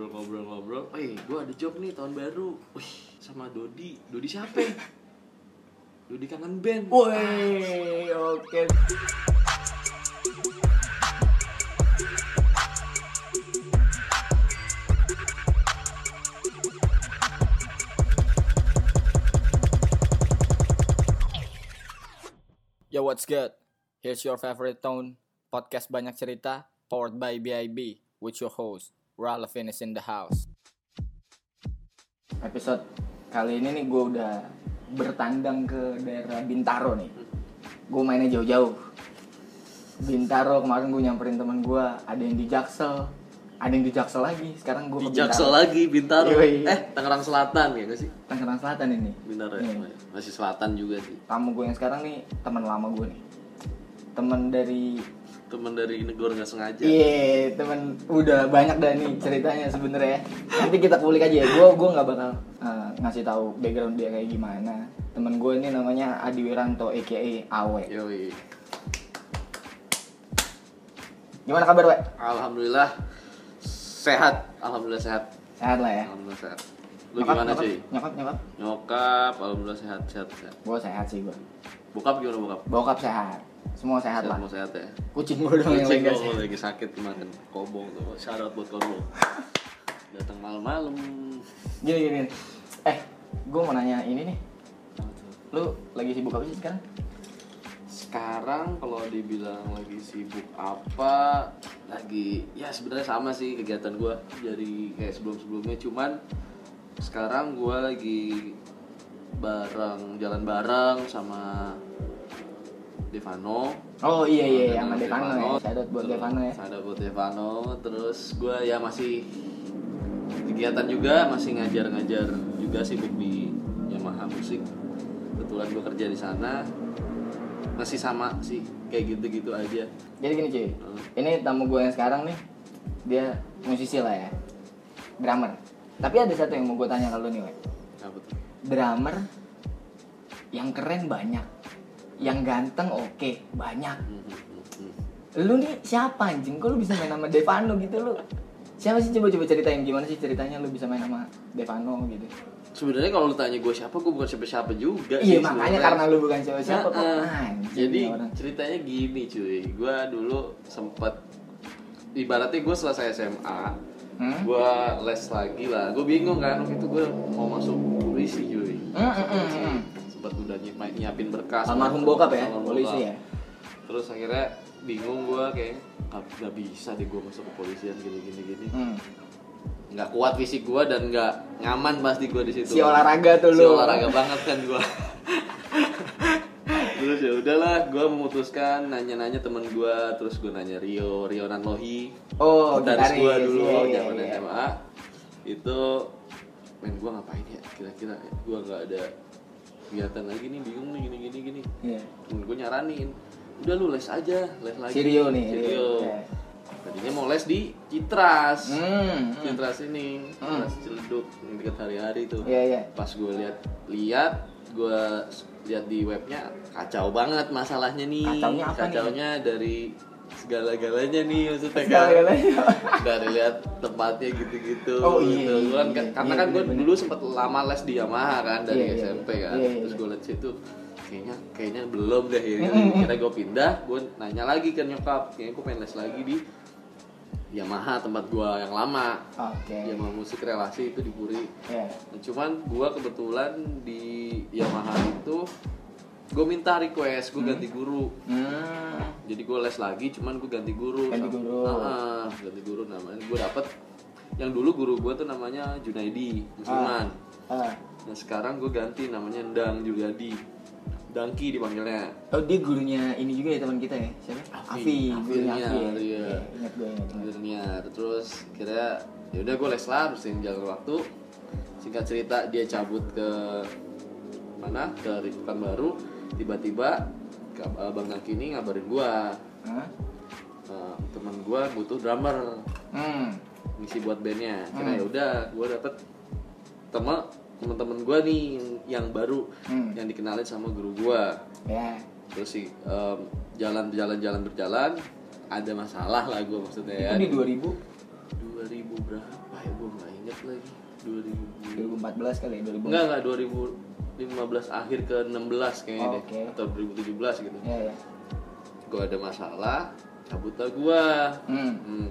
ngobrol-ngobrol-ngobrol eh gue ada job nih tahun baru wih sama Dodi Dodi siapa ya? Dodi kangen band Woi, oke. Yo, what's good? Here's your favorite tone podcast banyak cerita powered by BIB with your host Ralphin is in the house. Episode kali ini nih gue udah bertandang ke daerah Bintaro nih. Gue mainnya jauh-jauh. Bintaro kemarin gue nyamperin teman gue, ada yang di Jaksel, ada yang di Jaksel lagi. Sekarang gue di ke Jaksel Bintaro. lagi Bintaro Yoi. eh Tangerang Selatan ya gak sih Tangerang Selatan ini. Bintaro ya Iya. masih selatan juga sih Tamu gue yang sekarang nih teman lama gue nih. Teman dari teman dari negara nggak sengaja Iya, temen udah banyak dah nih ceritanya sebenarnya. Nanti kita kulik aja ya. Gue gue nggak bakal uh, ngasih tahu background dia kayak gimana. Temen gue ini namanya Adi Wiranto, aka Awe. Yoi. Gimana kabar, We? Alhamdulillah sehat Alhamdulillah sehat Sehat lah ya. Alhamdulillah sehat lu gimana nyokap, cuy Nyokap, nyokap. nyokap Alhamdulillah sehat sehat sehat Gue sehat sih gue. bokap gimana bokap Bokap sehat. Semua sehat lah. mau sehat ya Kucing gue dong yang Kucing lagi gua sehat. lagi sakit kemarin kobong tuh syarat buat kobo datang malam-malam Gini gini. Eh, gue mau nanya ini nih. Lu lagi sibuk apa sih sekarang? sekarang kalau dibilang lagi sibuk apa lagi ya sebenarnya sama sih kegiatan gue jadi kayak sebelum sebelumnya cuman sekarang gue lagi bareng jalan bareng sama Devano. Oh iya iya, iya, sama Dengan Devano ya. Shout buat Devano ya. out buat Devano. Terus gue ya masih kegiatan juga masih ngajar-ngajar juga sibuk di Yamaha Musik kebetulan gue kerja di sana. Masih sama sih kayak gitu-gitu aja. Jadi gini cuy, Hmm. ini tamu gue yang sekarang nih, dia musisi lah ya, drummer. Tapi ada satu yang mau gue tanya ke lu nih, we. drummer yang keren banyak, yang ganteng oke banyak. Hmm, hmm, hmm, hmm. Lu nih siapa anjing? Kok lu bisa main sama Devano gitu lu? Siapa sih coba coba ceritain gimana sih ceritanya lu bisa main sama Devano gitu? sebenarnya kalau lu tanya gue siapa gue bukan siapa-siapa juga Iya sih makanya karena lu bukan siapa-siapa kok Heeh. anjing Jadi orang. ceritanya gini cuy, gue dulu sempet ibaratnya gue selesai SMA, Hmm? gue les lagi lah. Gue bingung kan waktu itu gue mau masuk polisi cuy. Hmm, hmm, hmm, hmm. Sempet udah nyiapin, nyiapin berkas. Almarhum bokap ya, polisi ya. Terus akhirnya bingung gue kayak "Ah, nggak bisa deh gue masuk ke polisian gini gini gini. Hmm. Nggak kuat fisik gue dan nggak nyaman pasti gue di situ. Si olahraga tuh Si olahraga banget kan gua. terus ya udahlah gua memutuskan nanya-nanya temen gua terus gua nanya Rio Rio Nanlohi Oh, gua gitaris, dulu iya, iya, zaman iya. SMA itu main gua ngapain ya kira-kira ya? gua nggak ada kegiatan lagi nih bingung nih gini gini gini Iya. temen gua nyaranin udah lu les aja les lagi Si Rio nih. Iya. tadinya mau les di Citras hmm. Citras ini Hmm. Citras Ciledug yang dekat hari-hari tuh Iya iya. pas gue lihat lihat gue lihat di webnya kacau banget masalahnya nih Kacaunya apa nih? kacaunya dari segala-galanya nih maksudnya kan. Segala-galanya. dari lihat tempatnya gitu-gitu Oh, gitu. iya, kan, iya, karena iya, kan gue dulu sempat lama les di Yamaha kan dari Iya, iya, SMP kan iya, iya, terus iya. gue lihat situ kayaknya kayaknya belum deh ya. Kira gue pindah gue nanya lagi ke nyokap kayaknya gue pengen les lagi di Yamaha tempat gue yang lama Oke. Yamaha musik relasi itu di Puri Iya. Nah, cuman gua kebetulan di Yamaha itu gue minta request gue ganti guru Hmm. jadi gue les lagi cuman gue ganti guru Ganti guru. Ah, ganti guru namanya gue dapet yang dulu guru gue tuh namanya Junaidi Musliman Ah. nah sekarang gue ganti namanya Endang Juliadi Dangki dipanggilnya Oh dia gurunya ini juga ya teman kita ya siapa? Afi. Gurunya Afi. Ya. iya. Ingat gue ingat. ingat. Akhirnya terus kira ya udah gue les lah bersihin jalan waktu singkat cerita dia cabut ke mana ke Rifkan baru tiba-tiba ke abang Naki ini ngabarin gua Hah? eh, teman gua butuh drummer Hmm. ngisi buat bandnya kira Hmm. ya udah gua dapet temen teman-teman gua nih yang, yang baru Hmm. yang dikenalin sama guru gua Ya. terus sih em, jalan jalan jalan berjalan ada masalah lah gua maksudnya ya di 2000 2000 berapa ah gue nggak inget lagi 2000 2014 kali ya 2000 enggak enggak 2015 akhir ke 16 kayaknya Oh, deh. Oke. atau 2017 gitu. Ya ya gue ada masalah cabut lah gue hmm. Hmm.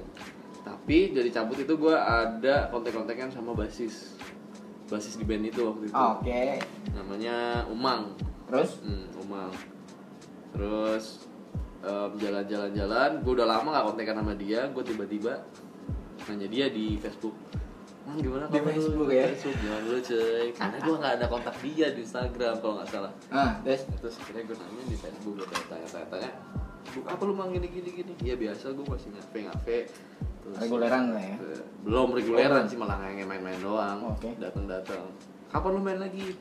Tapi dari cabut itu gue ada kontek-kontekan sama basis. Basis di band itu waktu itu. Oke. Namanya Umang. Terus? Hmm, Umang. Terus em, jalan-jalan-jalan. Gue udah lama gak kontekan sama dia. Gue tiba-tiba nanya dia di Facebook Gimana Di kabar lu?" Facebook ya? Facebook. Gimana lu cuy? Karena gue gak ada kontak dia di Instagram kalau gak salah. Ah terus terus akhirnya gue nanya di Facebook gue tanya tanya tanya buk apa lu mang gini gini gini ya biasa gue masih ngafe ngafe. Terus reguleran lah ya? eh, belum reguleran sih malah kayak main-main doang. Oke. datang datang kapan lu main lagi?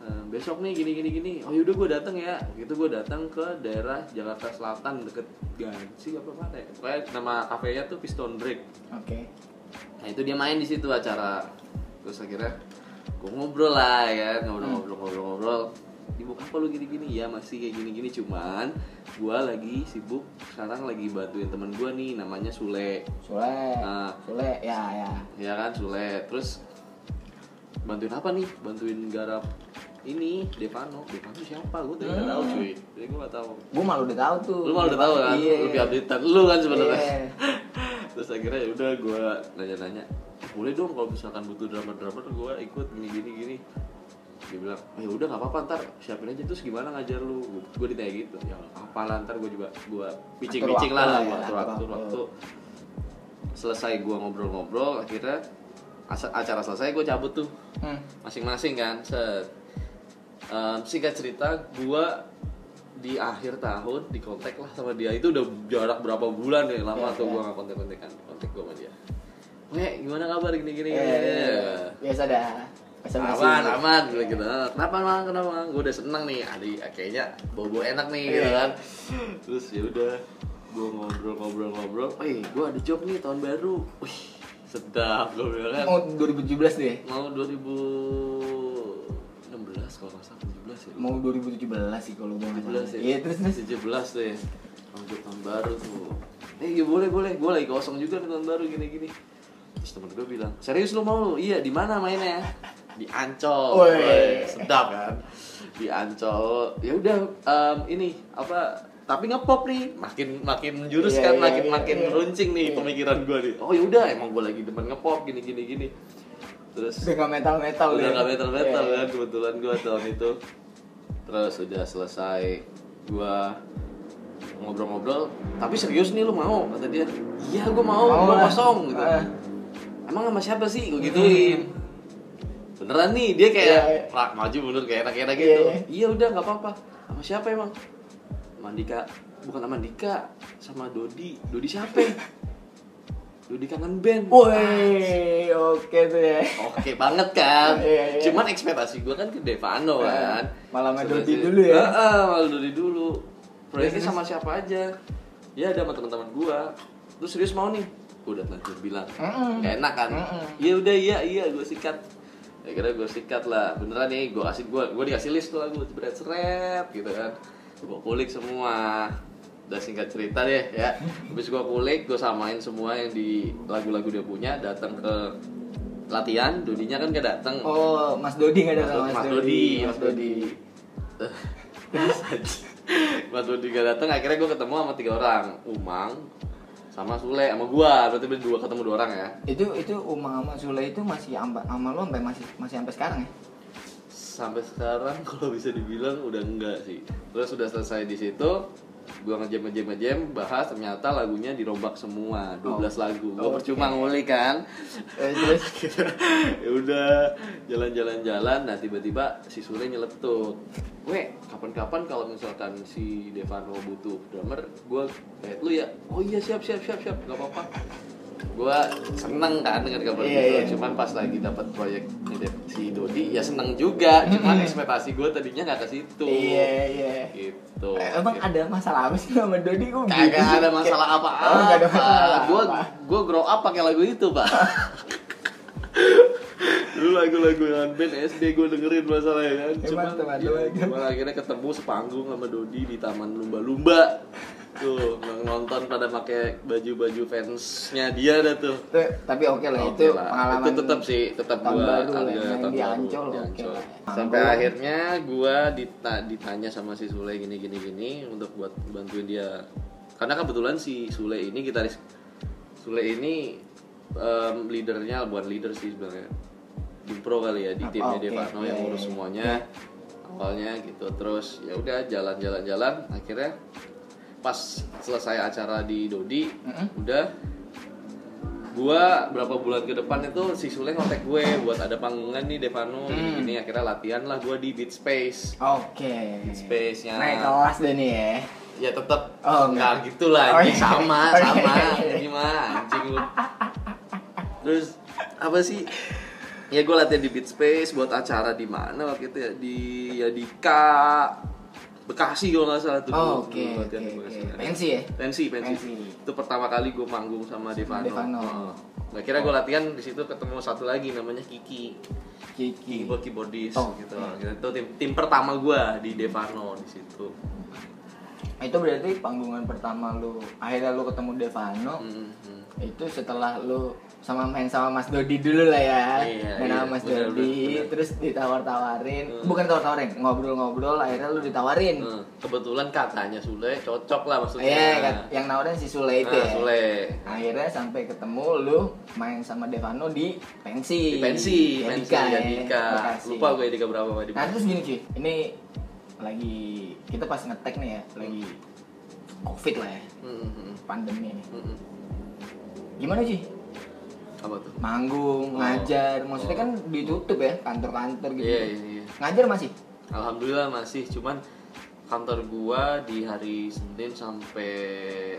Eh, besok nih gini gini. Gini oh yaudah gue datang ya. Gitu gue datang ke daerah Jakarta Selatan deket Gansi apa mana ya? Pokoknya nama kafenya tuh Piston Break. Oke Nah itu dia main di situ acara. Terus akhirnya gue ngobrol lah ya, ngobrol-ngobrol-ngobrol-ngobrol. Sibuk apa lu gini-gini? Ya masih kayak gini-gini cuman gue lagi sibuk sekarang lagi bantuin temen gue nih namanya Sule. Sule Nah. Sule ya ya Ya kan Sule. Terus bantuin apa nih? Bantuin garap ini Devano. Devano siapa? Gue tadi nggak tahu cuy. Jadi gue nggak tahu. gue malu udah tahu tuh Lu malah udah tahu kan? iya Lebih updatean lu kan sebenarnya. Iya. terus akhirnya ya udah gue nanya-nanya boleh dong kalau misalkan butuh drummer-drummer gue ikut gini gini gini. Dia bilang "Oh, ya udah nggak apa-apa ntar siapin aja terus gimana ngajar lu? Gue ditanya gitu ya nggak apa lah ntar gue juga gue pitching waktu lah lah ya, waktu atur waktu. Selesai gue ngobrol-ngobrol akhirnya acara selesai gue cabut tuh. Hmm. masing-masing kan set. Em, singkat cerita gue di akhir tahun di kontak lah sama dia. Itu udah jarak berapa bulan ya? Lama Ya, tuh ya. gue nggak kontak kontekan kontak gue sama dia. Weh, gimana kabar? Gini gini Eh, biasa dah. Biasa aman aman gitu gitu kenapa mang? Kenapa mang? Gue udah seneng nih. Adi kayaknya bau enak nih gitu Iya. kan. Terus ya udah gue ngobrol ngobrol ngobrol eh gue ada job nih tahun baru. Wih sedap gue bilang kan. Mau 2017 deh mau 2016 kalau nggak salah 17 ya. Mau 2017 sih kalau gue nggak salah. 17 ya? Iya terus terus. 17 tuh ya Lanjut tahun baru tuh. Eh iya boleh boleh. Gue lagi kosong juga nih tahun baru gini gini Terus temen gue bilang Serius lu mau? Lu? Iya di mana mainnya? Di Ancol. Sedap kan? Di Ancol. Ya udah em, ini Apa tapi ngepop nih. Makin makin menjurus Iya, kan iya, makin iya, makin iya. runcing nih Iya. pemikiran gue nih. Oh yaudah emang gue lagi demen ngepop gini gini gini terus Udah gak metal-metal udah ya. gak metal metal Iya. kan kebetulan gue tahun itu. Terus udah selesai gue ngobrol-ngobrol. Tapi serius nih lu mau? Kata dia. Iya gue mau, Mau gue kosong gitu. Ah. emang sama siapa sih? Gue gituin. Beneran nih dia kayak Iya, iya. "Rak, maju mundur kayak enak-enak Iya, gitu. iya. iya udah nggak apa-apa. Sama siapa emang? Mandika bukan sama Mandika sama Dodi. Dodi siapa ya? Dodi kangen band Woi, oke tuh ya. Oke banget kan. Iya, iya. Cuman ekspektasi gue kan ke Devano Nah, kan. malah sama Terus Dodi ya- dulu ya? Heeh, malah Dodi dulu. Proyeknya Terus, sama siapa aja? Ya ada sama teman-teman gue. Terus serius mau nih? Gue udah lanjut bilang. Mm-mm. Gak enak kan? Mm-mm. Iya udah iya iya gue sikat. Akhirnya gue sikat lah. Beneran nih gue kasih gue gue dikasih list tuh lagu seret seret gitu kan. Gue kulik semua. Udah singkat cerita deh ya. Habis gue kulik, gue samain semua yang di lagu-lagu dia punya. Datang ke latihan, Dodinya kan gak datang. Oh, Mas Dodi nggak ada Mas, Mas Dodi, Mas Dodi. Mas Dodi gak datang, akhirnya gue ketemu sama tiga orang, Umang, sama Sule, sama gua. Berarti berdua ketemu dua orang ya. Itu itu Umang sama Sule itu masih amba, sama lu sampai masih masih sampai sekarang ya? Sampai sekarang kalau bisa dibilang udah enggak sih. Terus sudah selesai di situ, gua ngejam ngejam ngejam bahas ternyata lagunya dirombak semua 12 Oh. lagu. Gua Oke. percuma ngulik kan. Eh, terus ya udah jalan-jalan-jalan nah tiba-tiba si Sule nyeletuk Weh, kapan-kapan kalau misalkan si Devano butuh drummer, gue kayak lu ya. Oh iya siap siap siap siap, nggak apa-apa. Gue seneng kan dengan kabar Iya, gitu. iya. Cuman pas lagi dapat proyek si Dodi ya seneng juga. Cuman ekspektasi gue tadinya nggak ke situ. iya iya. Gitu. Eh, Emang ada masalah apa sih sama Dodi gitu Kagak ada masalah apa-apa. Oh, Gue gue grow up pakai lagu itu, Pak. Dulu lagu-lagu yang band SD gue dengerin masalahnya kan. Eh, Cuman, mantap, mantap, ya, mantap. cuman akhirnya ketemu sepanggung sama Dodi di Taman Lumba-Lumba. tuh nonton pada pakai baju-baju fansnya dia dah tuh tapi oke lah Oke itu lah. pengalaman itu tetap sih tetap gua ada yang tahun di Ancol, sampai akhirnya gua dita- ditanya sama si Sule gini gini gini untuk buat bantuin dia karena kebetulan si Sule ini gitaris Sule ini em, leadernya bukan leader sih sebenarnya di pro kali ya di Apa, timnya oke. Devano yang ngurus iya. semuanya awalnya gitu terus ya udah jalan-jalan jalan akhirnya pas selesai acara di Dodi Mm-mm. udah gua berapa bulan ke depan itu si Sule ngontek gue buat ada panggungan nih Devano Hmm. gini, gini akhirnya latihan lah gua di Beat Space Oke. Space nya Naik kelas deh nih ya. ya tetap Oh, nggak enggak. gitu lah Oh, anjing. iya. sama Oh, iya. sama gimana anjing lu terus apa sih ya gue latihan di Beat Space buat acara di mana waktu itu ya di ya di K Bekasi kalau nggak salah tuh Oh, oke, di Bekasi. oke. Pensi ya? pensi pensi itu pertama kali gue manggung sama Devano, Devano. Heeh. Nah, kira gue latihan di situ ketemu satu lagi namanya Kiki Kiki. keyboard keyboardis Oh, gitu. iya. Gitu. Itu tim tim pertama gue di Devano di situ. Itu berarti panggungan pertama lu akhirnya lu ketemu Devano. Hmm, hmm. Itu setelah lu sama main sama Mas Dodi dulu lah ya. Iya, main iya, sama Mas bener, Dodi, bener, bener. terus ditawar-tawarin. Hmm. Bukan tawar-tawarin, ngobrol-ngobrol akhirnya lu ditawarin. Hmm, Kebetulan katanya Sule cocok lah maksudnya. Iya, yang nawarin si Sule itu Nah, ya. Sule. Akhirnya sampai ketemu lu main sama Devano di pensi. Di pensi, pensi Yadika, ya, Yadika. Bekasi. Lupa gue Yadika berapa di Nah terus gini cuy, ini lagi kita pas ngetek nih ya, lagi covid lah ya, Hmm, hmm, pandemi nih. hmm, hmm. Gimana cuy? Apa tuh? Manggung, Oh. ngajar, maksudnya Oh. kan ditutup ya kantor-kantor gitu. Iya, iya, iya. Ngajar masih? Alhamdulillah masih, cuman kantor gua di hari Senin sampai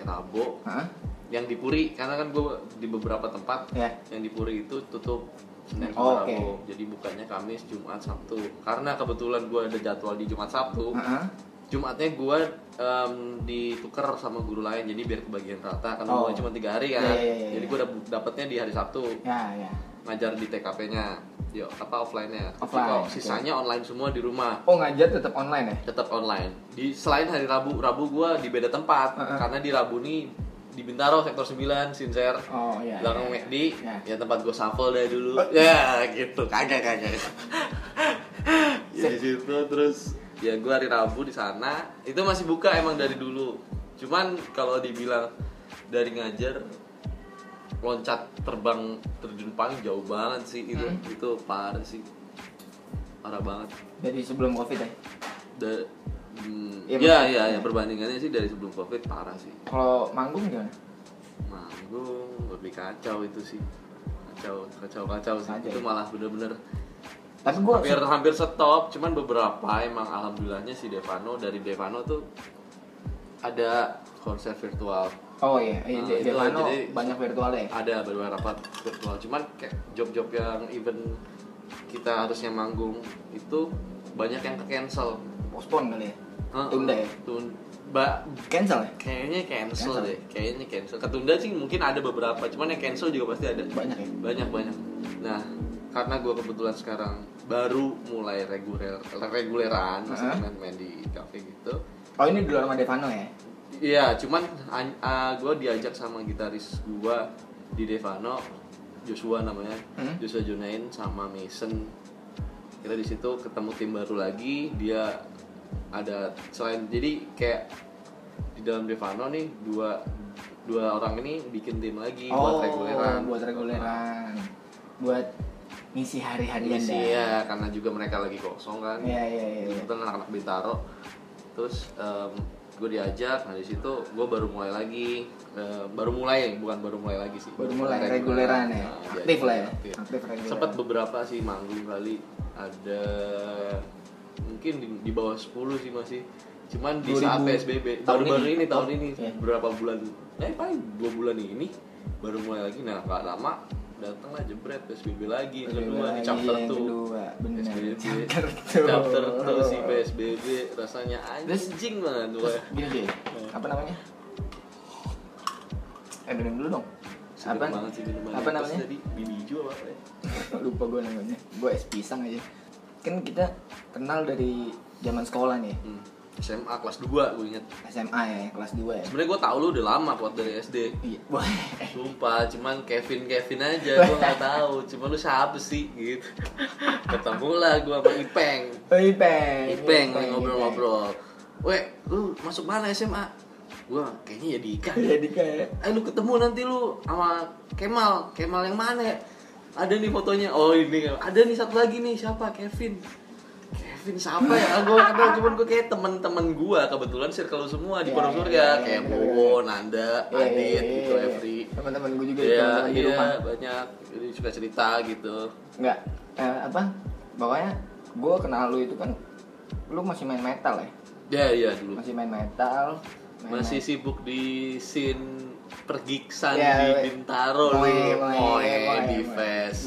Rabu Hah? yang di Puri karena kan gua di beberapa tempat Ya. yang di Puri itu tutup Senin Oh, sampai oke. Rabu. Jadi bukannya Kamis, Jumat, Sabtu. Karena kebetulan gua ada jadwal di Jumat Sabtu. Heeh. Jumatnya gue ditukar sama guru lain jadi biar kebagian rata karena Oh. cuma tiga hari kan Iya, iya, iya, jadi iya. gue dapetnya di hari Sabtu Ya, ya. ngajar di TKP-nya yo apa offline-nya Offline, sisanya online semua di rumah Oh ngajar tetap online ya? tetap online di selain hari Rabu Rabu gue di beda tempat Heeh. karena di Rabu nih di Bintaro sektor 9 Sinser Oh iya. belakang iya. McD Ya. ya tempat gue shuffle dari dulu ya gitu kagak kagak ya di situ terus ya gue hari Rabu di sana. Itu masih buka emang dari dulu. Cuman kalau dibilang dari ngajar loncat terbang terjun paling jauh banget sih itu. Hmm. itu parah sih. Parah banget. Dari sebelum covid ya? hmm, Iya, ya ya ya perbandingannya sih dari sebelum covid parah sih. Kalau manggung gimana? manggung lebih kacau itu sih. Kacau kacau kacau sih. Kacau. itu malah bener-bener Tapi gua hampir hampir stop cuman beberapa emang alhamdulillahnya si Devano dari Devano tuh ada konser virtual Oh iya, iya Nah, Devano jadi- banyak virtual ya? ada beberapa virtual cuman kayak job-job yang event kita harusnya manggung itu banyak yang ke cancel Postpone kali ya? Tunda ya? Tun- ba- Cancel ya? kayaknya cancel, Cancel. deh kayaknya cancel ketunda sih mungkin ada beberapa cuman yang cancel juga pasti ada Banyak ya? banyak banyak nah karena gue kebetulan sekarang baru mulai reguler reguleran Heeh. main-main di cafe gitu Oh ini dulu sama Devano ya? iya cuman gue diajak sama gitaris gue di Devano Joshua namanya Hmm. Joshua Junain sama Mason kita di situ ketemu tim baru lagi dia ada selain jadi kayak di dalam Devano nih dua dua orang ini bikin tim lagi buat reguleran Oh, buat reguleran. Buat ngisi hari-harian Ngisi, ya karena juga mereka lagi kosong kan Iya, iya, iya. iya. kebetulan anak-anak Bintaro terus gue diajak nah di situ gue baru mulai lagi eh, baru mulai bukan baru mulai lagi sih Baru mulai reguleran ya. Nah, Aktif diajak, lah ya. aktif. Aktif reguleran. sempet beberapa sih manggung kali ada mungkin di, di bawah 10 sih masih cuman di 2000 saat PSBB tahun baru-baru ini? ini tahun Oh, ini iya. berapa bulan eh paling dua bulan ini baru mulai lagi nah nggak lama datanglah jebret PSBB lagi yang kedua di chapter tuh kedua, bener. PSBB Chapter two. chapter tuh si PSBB rasanya anjing banget gue gini cuy, apa namanya? Eh minum dulu dong. Apa? banget sih minumannya Apa Terus namanya? tadi bibiju apa apa ya Lupa gue namanya. Gue es pisang aja. Kan kita kenal dari zaman sekolah nih. hmm. SMA kelas 2 gue inget SMA ya kelas 2 ya sebenarnya gue tau lu udah lama kuat dari SD iya Sumpah, cuman Kevin Kevin aja gue nggak tahu. Cuma lu siapa sih gitu. Ketemu lah gue sama Ipeng. oh, Ipeng Ipeng lagi ngobrol-ngobrol. Weh, lu masuk mana SMA? Gue kayaknya ya di ikan. jadi kayak Eh lu ketemu nanti lu sama Kemal. Kemal yang mana? ya? Ada nih fotonya. Oh ini. Ada nih satu lagi nih siapa? Kevin. Kevin siapa ya? Gue kenal cuman gue kayak temen-temen gue kebetulan circle lu semua di Iya, Pondok iya, Surga iya, kayak iya, Bowo, Nanda, Iya, iya, Adit iya, gitu, iya. Every. teman-teman gue juga Iya, teman-teman di iya rumah banyak. Jadi suka cerita gitu. Enggak, eh, apa? Pokoknya gue kenal lu itu kan lu masih main metal ya? Ya iya dulu. Masih main metal. main Masih sibuk di scene pergiksan Iya, di Bintaro Moe, dulu. moe, Moe, moe, di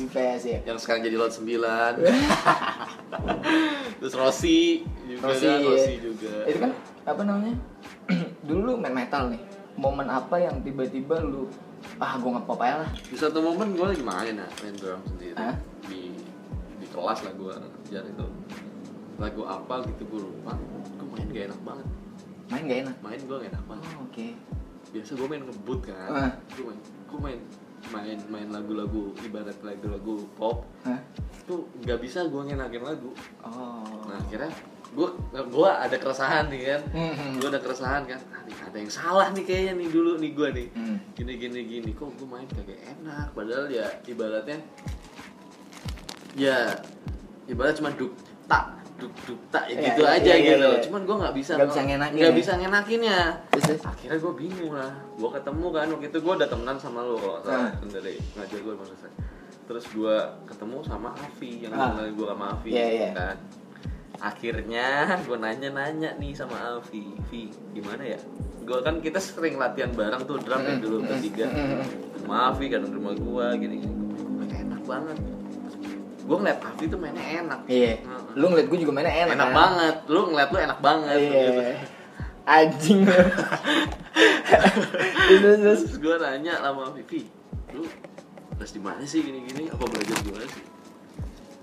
Fest ya. Yang sekarang jadi lot 9. Terus Rossi juga Rossi, kan, iya. Juga. Itu kan apa namanya? Dulu lu main metal nih. Momen apa yang tiba-tiba lu ah gue ngepop aja lah. Di satu momen gue lagi main ya, main drum sendiri. Hah? Di di kelas lah gue ngejar itu. Lagu apa gitu gue lupa. Gue main gak enak banget. Main gak enak. Main gue gak enak banget. Oh, oke. Biasa gue main ngebut kan Ah. gue main gue main main main lagu-lagu ibarat lagu-lagu pop Hah? tuh nggak bisa gue ngenakin lagu Oh. nah akhirnya gue gue ada keresahan nih kan Hmm. gue ada keresahan kan ah, ada yang salah nih kayaknya nih dulu nih gue nih Hmm. gini gini gini kok gue main kagak enak padahal ya ibaratnya ya ibarat cuma duk tak duk duk tak ya Iya, gitu iya, aja iya, gitu iya. cuman gue nggak bisa Nggak bisa ngenakin nggak ya? bisa ngenakinnya Terus, terus? akhirnya gue bingung lah gue ketemu kan waktu itu gue udah temenan sama lo kalau salah Ah. kan dari ngajar gue selesai terus gue ketemu sama Avi yang Ah. kenalin gue sama Avi Iya, iya. kan akhirnya gue nanya-nanya nih sama Avi Vi gimana ya gue kan kita sering latihan bareng tuh drum ya Mm, dulu bertiga sama Avi kan di rumah gue gini gini enak banget gue ngeliat Avi tuh mainnya enak Iya. Heeh. Lu ngeliat gue juga mainnya enak. enak, kan? banget lu ngeliat lu enak banget Iya. gitu. Anjing. Terus, terus, terus. terus gue nanya sama Vivi lu les di mana sih gini gini apa belajar di mana sih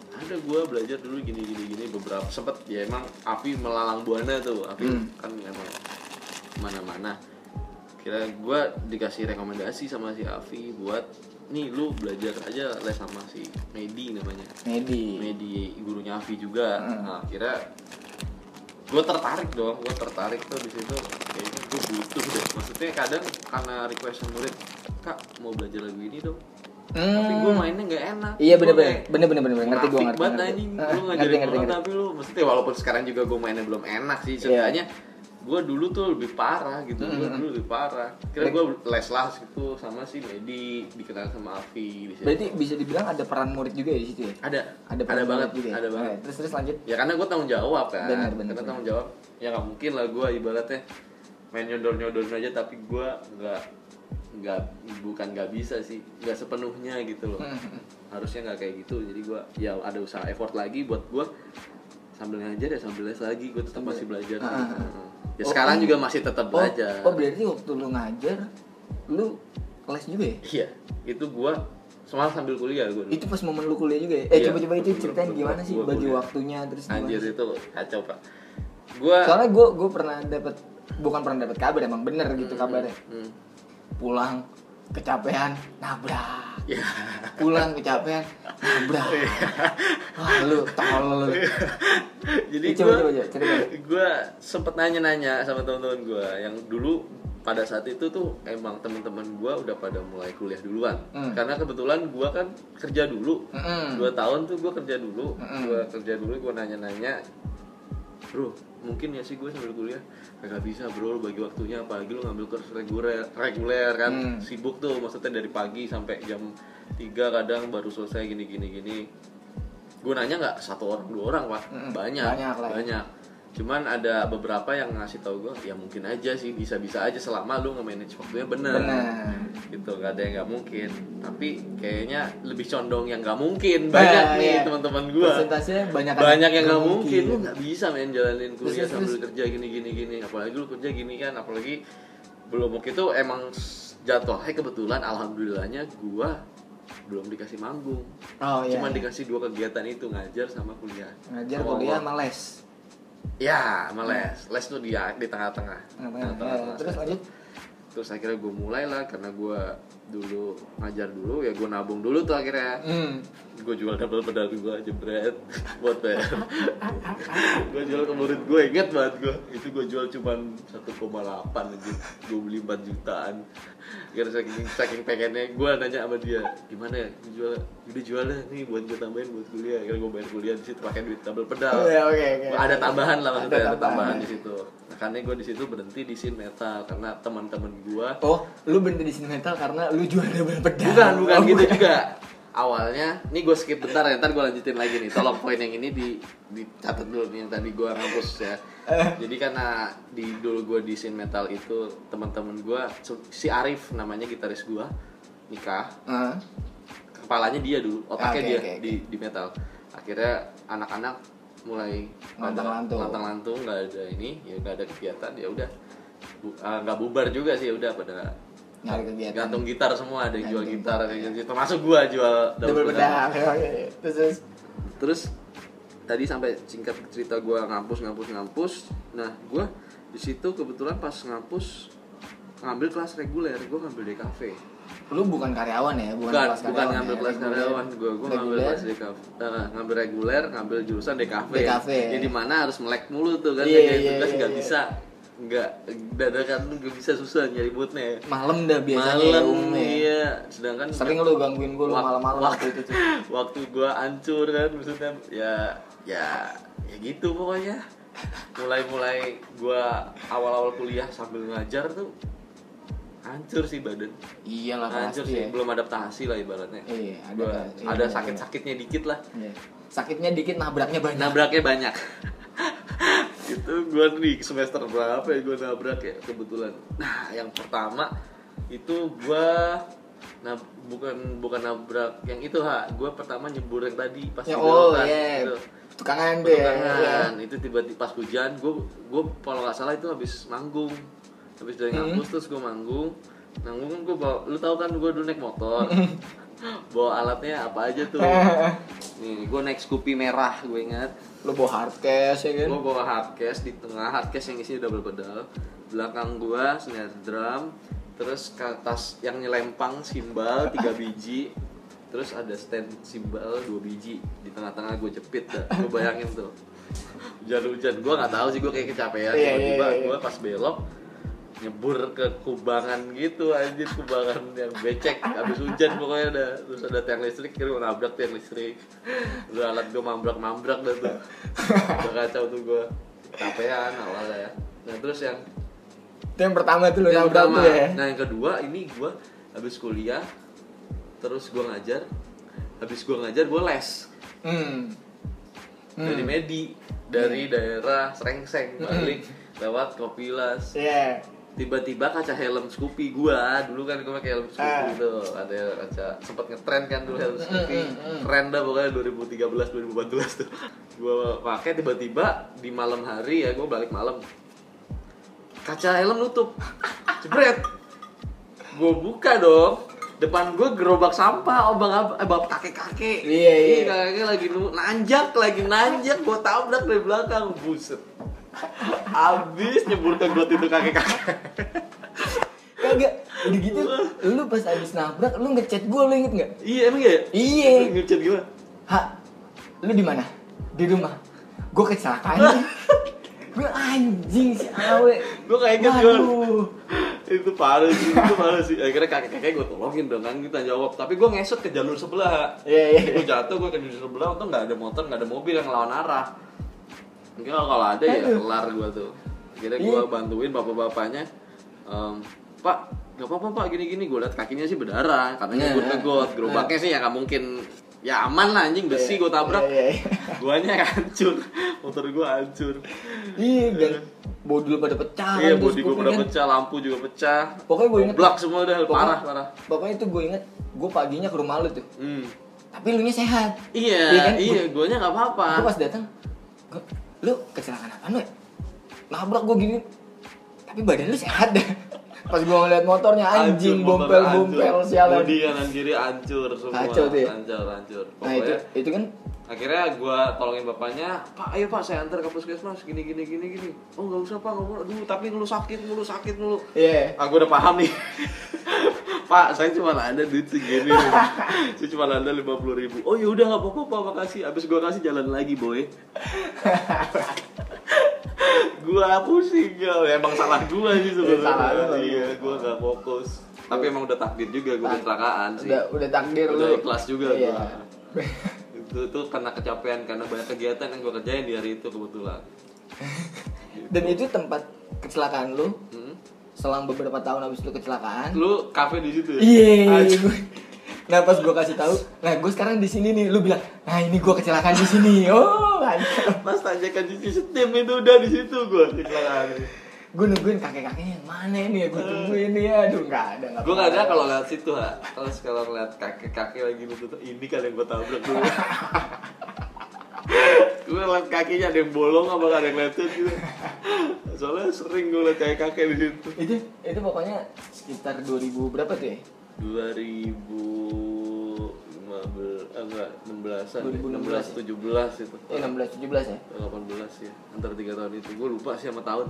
ada gue belajar dulu gini gini gini beberapa sempet ya emang Api melalang buana tuh Api Hmm. kan emang mana mana kira gue dikasih rekomendasi sama si Avi buat nih lu belajar aja les sama si Medi namanya Medi. Medi gurunya Avi juga Hmm. nah kira gue tertarik dong gue tertarik tuh di situ kayaknya gue butuh deh maksudnya kadang karena request murid kak mau belajar lagu ini dong tapi gue mainnya nggak enak Hmm. Iya bener bener bener bener bener ngerti gue ngerti. ngerti. anjing lu ngerti ngajarin ngerti ngerti. tapi lu maksudnya walaupun sekarang juga gue mainnya belum enak sih Iya. ceritanya gue dulu tuh lebih parah gitu gue Hmm. dulu lebih parah kira gue les lah gitu sama si Medi dikenal sama Avi di situ. Berarti bisa dibilang ada peran murid juga ya di situ ya? ada Ada peran ada banget juga. ya? ada banget Oke, Terus terus lanjut. ya karena gue tanggung jawab kan Benar, benar, karena benar. tanggung jawab ya nggak mungkin lah gue ibaratnya main nyodor nyodorin aja tapi gue nggak nggak bukan nggak bisa sih nggak sepenuhnya gitu loh Hmm. harusnya nggak kayak gitu jadi gue ya ada usaha effort lagi buat gue sambil ngajar ya sambil les lagi gue tetap masih belajar Ah, ah. Ya Oh, sekarang oh. juga masih tetap Oh, belajar oh berarti waktu lu ngajar, lu kelas juga ya? iya itu gue semalam sambil kuliah gue Itu pas momen lu kuliah juga ya? Eh Iya, coba-coba itu ceritain gua- gimana sih gua bagi kuliah. waktunya terus anjir gimana? itu kacau pak gue Soalnya gue gue pernah dapat bukan pernah dapat kabar emang bener gitu kabarnya. hmm. Pulang kecapean nabrak. ya Pulang kecapean nabrak. Iya. Wah lu tolol lu. jadi gue cerita. gue sempet nanya-nanya sama teman-teman gue yang dulu pada saat itu tuh emang teman-teman gue udah pada mulai kuliah duluan Hmm. karena kebetulan gue kan kerja dulu Mm-mm. dua tahun tuh gue kerja dulu Mm-mm. gue kerja dulu gue nanya-nanya bro mungkin ya sih gue sambil kuliah kagak bisa bro bagi waktunya apalagi lu ngambil kurs reguler reguler kan Hmm. sibuk tuh maksudnya dari pagi sampai jam 3 kadang baru selesai gini gini gini gue nanya nggak satu orang dua orang pak Mm-mm. banyak Banyak lah ya. banyak cuman ada beberapa yang ngasih tahu gue ya mungkin aja sih bisa bisa aja selama lu nge-manage waktunya bener Benar. gitu gak ada yang nggak mungkin tapi kayaknya lebih condong yang nggak mungkin banyak Nah, nih iya. teman-teman gue banyak banyak yang nggak mungkin lu nggak bisa main jalanin kuliah Terus, sambil terus. kerja gini gini gini apalagi lu kerja gini kan apalagi belum waktu itu emang jatuhnya kebetulan alhamdulillahnya gua belum dikasih manggung Oh iya. cuman dikasih dua kegiatan itu ngajar sama kuliah ngajar Sama kuliah sama les. Ya, sama les. Les tuh di di tengah-tengah. Tengah-tengah. Ya, terus lanjut. Terus akhirnya gue mulai lah karena gue dulu ngajar dulu ya gue nabung dulu tuh akhirnya Hmm. gue jual double pedal gue jebret buat bayar gue jual ke murid gue inget banget gue itu gue jual cuman 1,8 aja gue beli 4 jutaan karena saking saking pengennya gue nanya sama dia gimana ya jual udah jual lah nih buat gue tambahin buat kuliah akhirnya gue bayar kuliah di situ pakai duit double pedal Iya, oke, oke. ada tambahan lah maksudnya Ada ada, tambahan di situ makanya gue di situ berhenti di scene metal karena teman-teman gue Oh, lu berhenti di sini metal karena lu jual double pedal. Bukan, bukan Oh, gitu juga. Awalnya, ini gue skip bentar ya, ntar gue lanjutin lagi nih. Tolong poin yang ini di dicatat dulu nih yang tadi gue ngapus ya. Jadi karena di dulu gue di scene metal itu teman-teman gue si Arif namanya gitaris gue nikah Ah. kepalanya dia dulu otaknya Oke, dia oke, oke. di di metal akhirnya anak-anak mulai Lantang-lantung. lantang-lantung nggak ada ini ya nggak ada kegiatan ya udah Bu- ah, nggak bubar juga sih ya udah pada Nyari kegiatan. gantung gitar semua ada yang jual gitar ada yang jual termasuk gua jual double. Oke, oke. Terus terus. terus tadi sampai singkat cerita gua ngampus ngampus ngampus nah gua di situ kebetulan pas ngampus ngambil kelas reguler gua ngambil DKV Lu bukan karyawan ya, bukan, bukan kelas bukan ngambil ya? kelas karyawan gua gua ngambil kelas DKV Eh, ngambil reguler ngambil jurusan DKV DKV. jadi mana harus melek mulu tuh kan Iya, kayak iya, tugas iya, nggak iya. bisa nggak dadakan tuh nggak bisa susah nyari moodnya Malam dah biasanya ya, malam ya. iya sedangkan Sering lu gangguin gue malam-malam wak- waktu itu tuh. waktu gua hancur kan maksudnya ya ya ya gitu pokoknya mulai-mulai gua awal-awal kuliah sambil ngajar tuh hancur sih badan Iyalah hancur pasti sih ya. belum adaptasi lah ibaratnya Iya, ada Gua-. Iya, ada iya, sakit-sakitnya dikit lah Iya. Sakitnya dikit, nabraknya banyak. nabraknya banyak itu gua di semester berapa ya gua nabrak ya kebetulan nah yang pertama itu gua nah bukan bukan nabrak yang itu ha gua pertama nyebur yang tadi pas Ya, oh belokan, iya. gitu. Tukangan tuh ya. Petukangan. itu tiba-tiba pas hujan gue gue kalau nggak salah itu habis manggung habis dari Hmm. ngampus terus gue manggung manggung kan gue bawa lu tahu kan gue dulu naik motor bawa alatnya apa aja tuh nih gue naik Scoopy merah gue ingat Lu bawa hardcase ya kan? gue bawa hardcase di tengah hardcase yang isinya double pedal. Belakang gue snare drum terus ke atas yang nyelempang simbal tiga biji. Terus ada stand simbal dua biji. Di tengah-tengah gue jepit dah. Gue bayangin tuh. Hujan-hujan. Gue nggak tahu sih gue kayak kecapean. Iya, iya, tiba-tiba iya, iya. gue pas belok nyebur ke kubangan gitu anjir kubangan yang becek. Habis hujan pokoknya udah terus ada tiang listrik gue nabrak tiang listrik. Udah alat gue mambrak mambrak dah tuh. Udah kacau tuh gue capean awalnya ya. Nah terus yang Itu yang pertama tuh lu yang pertama. tuh ya. nah yang kedua ini gue habis kuliah terus gue ngajar. Habis gue ngajar gue les. Hmm. dari Hmm. Medi dari daerah Srengseng balik lewat Kopilas. Iya. Tiba-tiba kaca helm Scoopy gua dulu kan gua pakai helm Scoopy Ah. tuh ada kaca sempat ngetren kan dulu helm Scoopy. keren dah pokoknya 2013 2014 tuh. Gua pakai tiba-tiba di malam hari ya gua balik malam. Kaca helm nutup. Jebret. Gua buka dong depan gua gerobak sampah obang ab- eh, bapak kakek kakek Iya, iya. kakek lagi nanjak lagi nanjak gua tabrak dari belakang. Buset abis nyebur ke got itu kakek kakek Kagak. Udah gitu, lu pas abis nabrak, lu ngechat gue, lu inget nggak? Iya emang ya? Iya. Ngechat gimana? Ha, lu di mana? Di rumah. Gue kecelakaan. gue anjing si awe. Gue kayak inget gue. Itu parah sih, itu parah sih Akhirnya kakek-kakek gue tolongin dong kan kita jawab Tapi gue ngesot ke jalur sebelah Iya, iya. Gue jatuh, gue ke jalur sebelah Untung gak ada motor, gak ada mobil yang lawan arah Mungkin kalau ada ya Aduh. kelar gue tuh Akhirnya gue Iya. bantuin bapak-bapaknya Em, Pak, gak apa-apa pak gini-gini Gue liat kakinya sih berdarah Katanya Iya. gue tegot Gerobaknya sih ya gak mungkin Ya aman lah anjing, besi gue tabrak Iya, iya. Guanya hancur Motor gue hancur Iya, dan bodul pada pecah. Iya, kan, bodi gue pada kan- pecah, lampu juga pecah. Pokoknya gue inget. Blak semua udah Pokoknya- parah parah. Pokoknya itu gue inget, gue paginya ke rumah lu tuh. Hmm. Tapi lu nya sehat. Iya, Iya kan? iya, guanya nggak apa-apa. Gue pas datang, lu kecelakaan apa lu? ya? Nabrak gue gini. Tapi badan lu sehat deh. Pas gue ngeliat motornya anjing, motor bompel-bompel hancur. sialan. Bodi kanan kiri hancur semua. Tuh ya. Hancur, hancur. Nah itu itu kan akhirnya gua tolongin bapaknya pak ayo pak saya antar ke puskesmas gini gini gini gini. Oh nggak usah pak nggak aduh tapi ngeluh sakit ngeluh sakit ngeluh Iya. aku udah paham nih. Pak saya cuma ada duit segini. Saya cuma ada lima puluh ribu. Oh yaudah nggak apa-apa pak makasih. Abis gua kasih jalan lagi boy. Gua pusing ya. Emang salah gua sih Salah lu. sebenarnya iya gua nggak fokus. Tapi emang udah takdir juga gua Tak- kecelakaan sih. Udah udah takdir Udah lu. ikhlas juga Iya. gua. itu tuh karena kecapean karena banyak kegiatan yang gua kerjain di hari itu kebetulan Dan itu tempat kecelakaan lu Hmm. selang beberapa tahun habis lu kecelakaan. lu kafe di situ ya? Iya. Aduh. Nah pas gue kasih tahu, nah gue sekarang di sini nih, lu bilang, nah ini gue kecelakaan di sini. Oh, mantap. Pas tanyakan di sistem itu udah di situ gua kecelakaan. Gue nungguin kakek-kakeknya yang mana ini ya, gue tungguin nih, aduh nggak ada nggak. Gue gak ada kalau lihat situ ha. Kalau kalau ngeliat kakek-kakek lagi nutut ini yang gue tabrak dulu. gue liat kakinya ada yang bolong apa ada yang lecet gitu. Soalnya sering gue liat kakek-kakek di situ. itu itu pokoknya sekitar 2000 berapa tuh ya? 2015 enggak 16-an 2016 16 17 itu. Eh 16 17 ya. 18 ya antara tiga tahun itu gue lupa sih sama tahun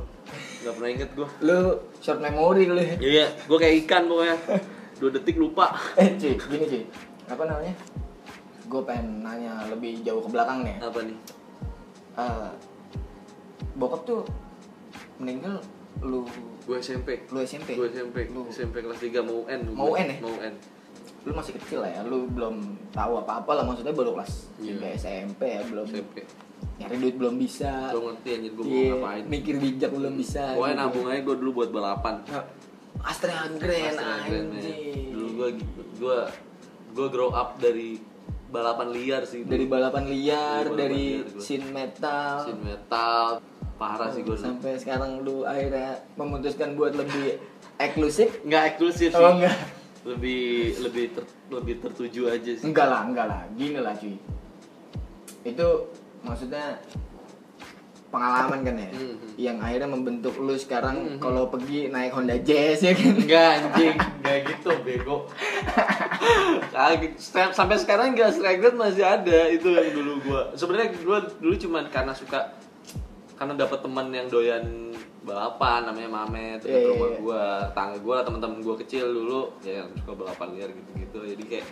nggak pernah inget gue Lu short memory lu ya. iya gue kayak ikan pokoknya dua detik lupa Eh cuy, gini cuy. Apa namanya? Gue pengen nanya lebih jauh ke belakang nih. apa nih Eh, bokap tuh meninggal lu gue SMP lu SMP. gue SMP Lu, SMP kelas 3 mau UN Mau UN ya? mau UN lu masih kecil lah ya, lu belum tahu apa-apa lah maksudnya baru kelas. 3 SMP ya, belum SMP nyari duit belum bisa. gue ngerti anjir gue mau Iya, ngapain mikir bijak belum bisa. pokoknya gitu. nabung aja gue dulu buat balapan Nah, Astrea Grand Grand, ya. anjing. dulu gue gue gue grow up dari balapan liar sih dulu. dari balapan liar, Dari balapan dari liar scene metal. Scene metal parah sih gue Sampai sekarang lu akhirnya memutuskan buat lebih eksklusif. nggak eksklusif sih Oh enggak. Lebih lebih ter- lebih tertuju aja sih Enggak lah, enggak lah. Gini lah cuy. Itu maksudnya pengalaman kan ya. Mhm. Yang akhirnya membentuk lu sekarang Mhm. kalau pergi naik Honda Jazz ya kan. Enggak anjing, enggak gitu bego. Sampai sekarang gas regret masih ada itu yang dulu gua. Sebenarnya gua dulu cuman karena suka karena dapat teman yang doyan balapan namanya Mamet dekat Iya, iya, rumah iya. gua, tangga gua, teman-teman gua kecil dulu ya yang suka balapan liar gitu-gitu. Jadi kayak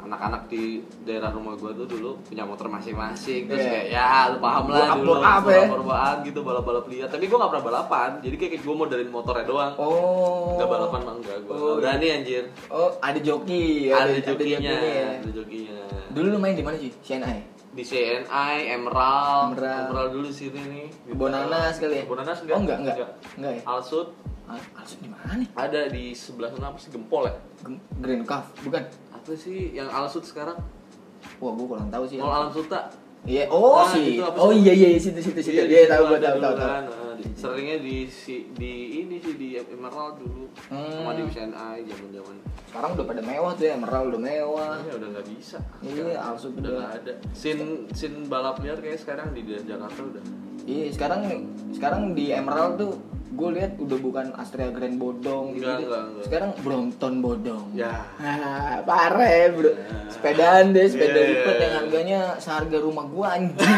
anak-anak di daerah rumah gua tuh dulu punya motor masing-masing terus Iya. kayak ya lu paham lah dulu up ya. gitu balap-balap liar tapi gua gak pernah balapan jadi kayak gua modalin motornya doang Oh. Enggak balapan mah enggak gua. Oh, berani anjir. Oh, ada joki, Ada, jokinya, ya. ada jokinya. Dulu lu main di mana sih? CNI. Di CNI, Emerald, Emerald. Emerald dulu sini nih. Di Bonanas kali ya? Bonanas enggak? Oh, enggak, enggak. Enggak ya? Alsut Ah, Alsut di mana nih? ada di sebelah sana apa sih Gempol ya? Gem- Green Cove, bukan? Apa sih yang Alsut sekarang? Wah, gua kurang tahu sih. Mall Alam Suta. Iya, oh Nah, sih. itu Oh iya iya situ situ situ. Iya, situ tahu gua tahu tahu tahu. Seringnya di si di ini sih di Emerald dulu. Hmm. Sama di CNI zaman-zaman. Sekarang udah pada mewah tuh ya, Emerald udah mewah. Ya udah nggak bisa. Iya, Alsut udah nggak ada. Sin sin balap liar kayak sekarang di Jakarta udah. Iya, sekarang sekarang di Emerald tuh gue lihat udah bukan Astrea Grand Bodong gitu. Enggak, enggak, enggak. Sekarang Brompton Bodong. Ya. Ah, parah ya, bro. Ya. Sepedaan deh, sepeda Yeah. lipat yang harganya seharga rumah gua anjing.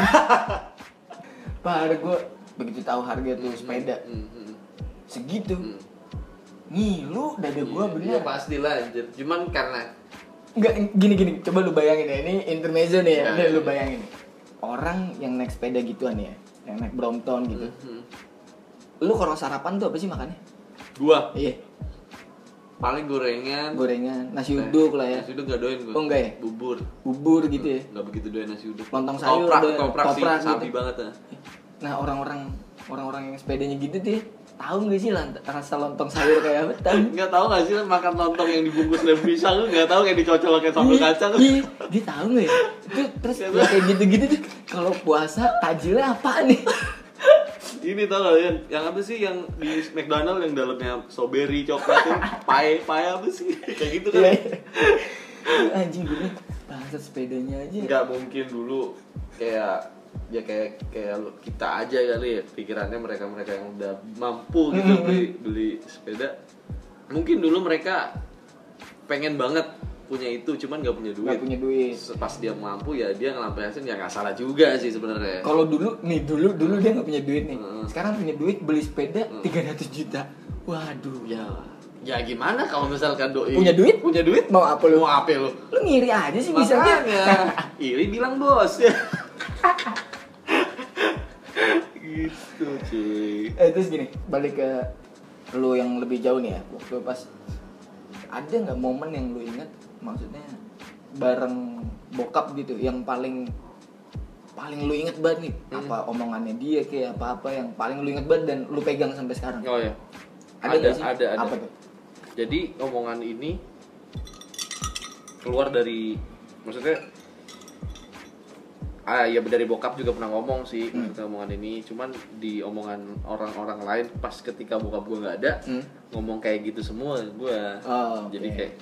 parah gua begitu tahu harga tuh sepeda Hmm, hmm, segitu. hmm. Ngilu dada gua Iya, bener. Iya pastilah anjir. Cuman karena Enggak gini gini, coba lu bayangin ya. Ini intermezzo nih ya. Ya, ya. lu bayangin. Orang yang naik sepeda gituan ya, yang naik Brompton gitu. hmm, Lu kalau sarapan tuh apa sih makannya? gua Iya, paling gorengan, gorengan, nasi uduk lah ya. Nasi uduk gak doyan gua. Oh, enggak ya? Bubur. Bubur gitu ya. Nggak begitu doyan nasi uduk. Lontong sayur Toprak, toprak, sih, Toprak sapi gitu. banget ya. Nah, orang-orang orang-orang yang sepedanya gitu tuh ya, tahu nggak sih lant- rasa lontong sayur kayak apa? Tahu. Nggak tahu nggak sih makan lontong yang dibungkus lem pisang lu nggak tahu kayak dicocol kayak sambal Iya, kacang. Iya, dia tahu nggak ya? Itu terus ya kayak gitu-gitu tuh kalau puasa tajilnya apa nih? Ini tau gak yang, yang apa sih yang di McDonald yang dalamnya strawberry coklat tuh pie pie apa sih kayak gitu kan? Iya. Anjing gue bangsat sepedanya aja. nggak mungkin dulu kayak ya kayak kayak kita aja kali ya pikirannya mereka mereka yang udah mampu gitu Mm-hmm. beli beli sepeda. Mungkin dulu mereka pengen banget punya itu cuman nggak punya duit. Nggak punya duit. Pas dia mampu ya dia ngelampiasin ya nggak salah juga sih sebenarnya. Kalau dulu nih dulu dulu dia nggak punya duit nih. Hmm. sekarang punya duit beli sepeda 300 juta. Waduh. Ya ya gimana kalau misalkan doi Punya duit? punya duit mau apa lu? mau apa lu? Lu ngiri aja sih bisa Makanya. Iri bilang bos. ya gitu cuy. Eh terus gini balik ke lu yang lebih jauh nih ya. Waktu pas ada nggak momen yang lu ingat? Maksudnya bareng bokap gitu yang paling paling lu inget banget nih? Hmm. apa omongannya dia kayak apa apa yang paling lu inget banget dan lu pegang sampai sekarang? Oh ya ada ada sih? ada ada. Apa tuh? Jadi omongan ini keluar dari maksudnya ah ya dari bokap juga pernah ngomong sih Hmm. maksudnya omongan ini cuman di omongan orang-orang lain pas ketika bokap gue nggak ada Hmm. ngomong kayak gitu semua gue Oh, jadi oke. kayak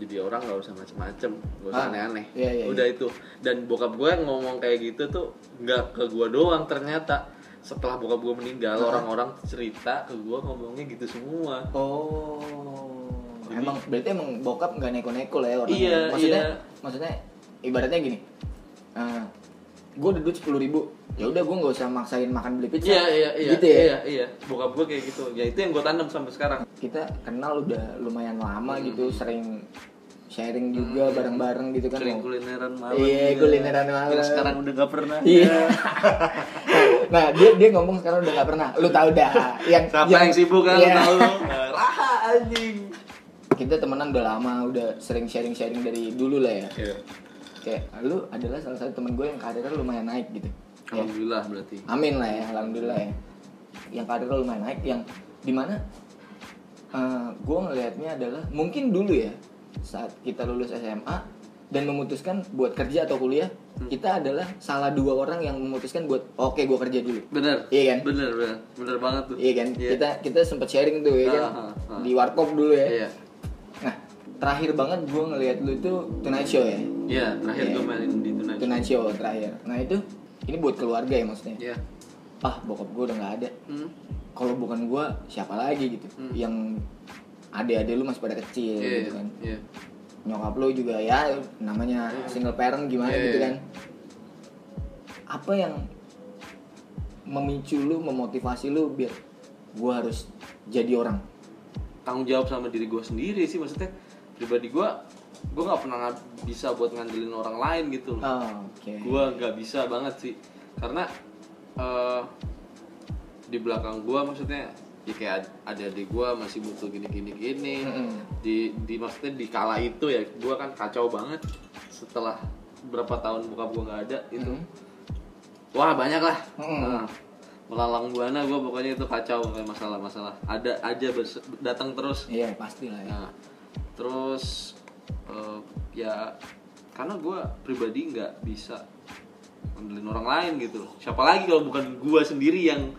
jadi orang nggak usah macem-macem nggak usah Ah, aneh-aneh iya, iya, udah itu dan bokap gue ngomong kayak gitu tuh nggak ke gue doang ternyata setelah bokap gue meninggal Ah. orang-orang cerita ke gue ngomongnya gitu semua Oh, Jadi- emang berarti emang bokap nggak neko-neko lah ya orangnya. Iya, maksudnya, iya. maksudnya ibaratnya gini, gue udah duit sepuluh ribu, ya udah gue nggak usah maksain makan beli pizza. Iya iya iya. Gitu ya. Iya iya. Bokap gue kayak gitu. Ya itu yang gue tanam sampai sekarang. Kita kenal udah lumayan lama Hmm. gitu, sering sharing juga bareng-bareng gitu kan. Sering Mau- kulineran malam. Iya, juga. kulineran malam. Yang sekarang udah gak pernah. Iya. nah dia dia ngomong sekarang udah nggak pernah. Lu tahu dah. Yang Siapa yang, sibuk kan? Iya. Tahu. Raha anjing. Kita temenan udah lama, udah sering sharing-sharing dari dulu lah ya. Iya. Kayak lu adalah salah satu temen gue yang karirnya lumayan naik gitu. Ya. Alhamdulillah berarti. Amin lah ya, alhamdulillah ya. Yang karirnya lumayan naik, yang di mana eh gue ngelihatnya adalah mungkin dulu ya saat kita lulus SMA dan memutuskan buat kerja atau kuliah, kita adalah salah dua orang yang memutuskan buat oke gue kerja dulu. Bener. Iya kan? Bener bener. Bener banget tuh. Iya kan? Iya. Kita kita sempat sharing tuh ya kan Ah, ah, ah. di warkop dulu ya. Iya. Nah, terakhir banget gue ngelihat lu itu Tonight Show ya. Iya. Terakhir Iya. gue main di Tonight Show. Tonight Show terakhir. Nah itu ini buat keluarga ya maksudnya. Iya. Ah bokap gue udah nggak ada. Hmm. Kalau bukan gue siapa lagi gitu? Hmm. Yang adik-adik lu masih pada kecil Iya. gitu kan. Iya. Nyokap lu juga ya namanya single parent gimana Iya, gitu iya. kan. Apa yang memicu lu, memotivasi lu biar gue harus jadi orang? Tanggung jawab sama diri gue sendiri sih maksudnya. Pribadi gue, gue nggak pernah bisa buat ngandelin orang lain gitu loh. Oh, Oke. gue nggak bisa banget sih karena eh, di belakang gue maksudnya ya kayak ad- adik-adik gue masih butuh gini gini gini Mm-mm. di di maksudnya di kala itu ya gue kan kacau banget setelah berapa tahun buka gue nggak ada itu Mm. wah banyak lah Mm. Nah, melalang buana gue pokoknya itu kacau kayak masalah-masalah ada aja datang terus Iya pasti lah ya. Nah, terus eh, ya karena gue pribadi nggak bisa ngandelin orang lain gitu. Siapa lagi kalau bukan gue sendiri yang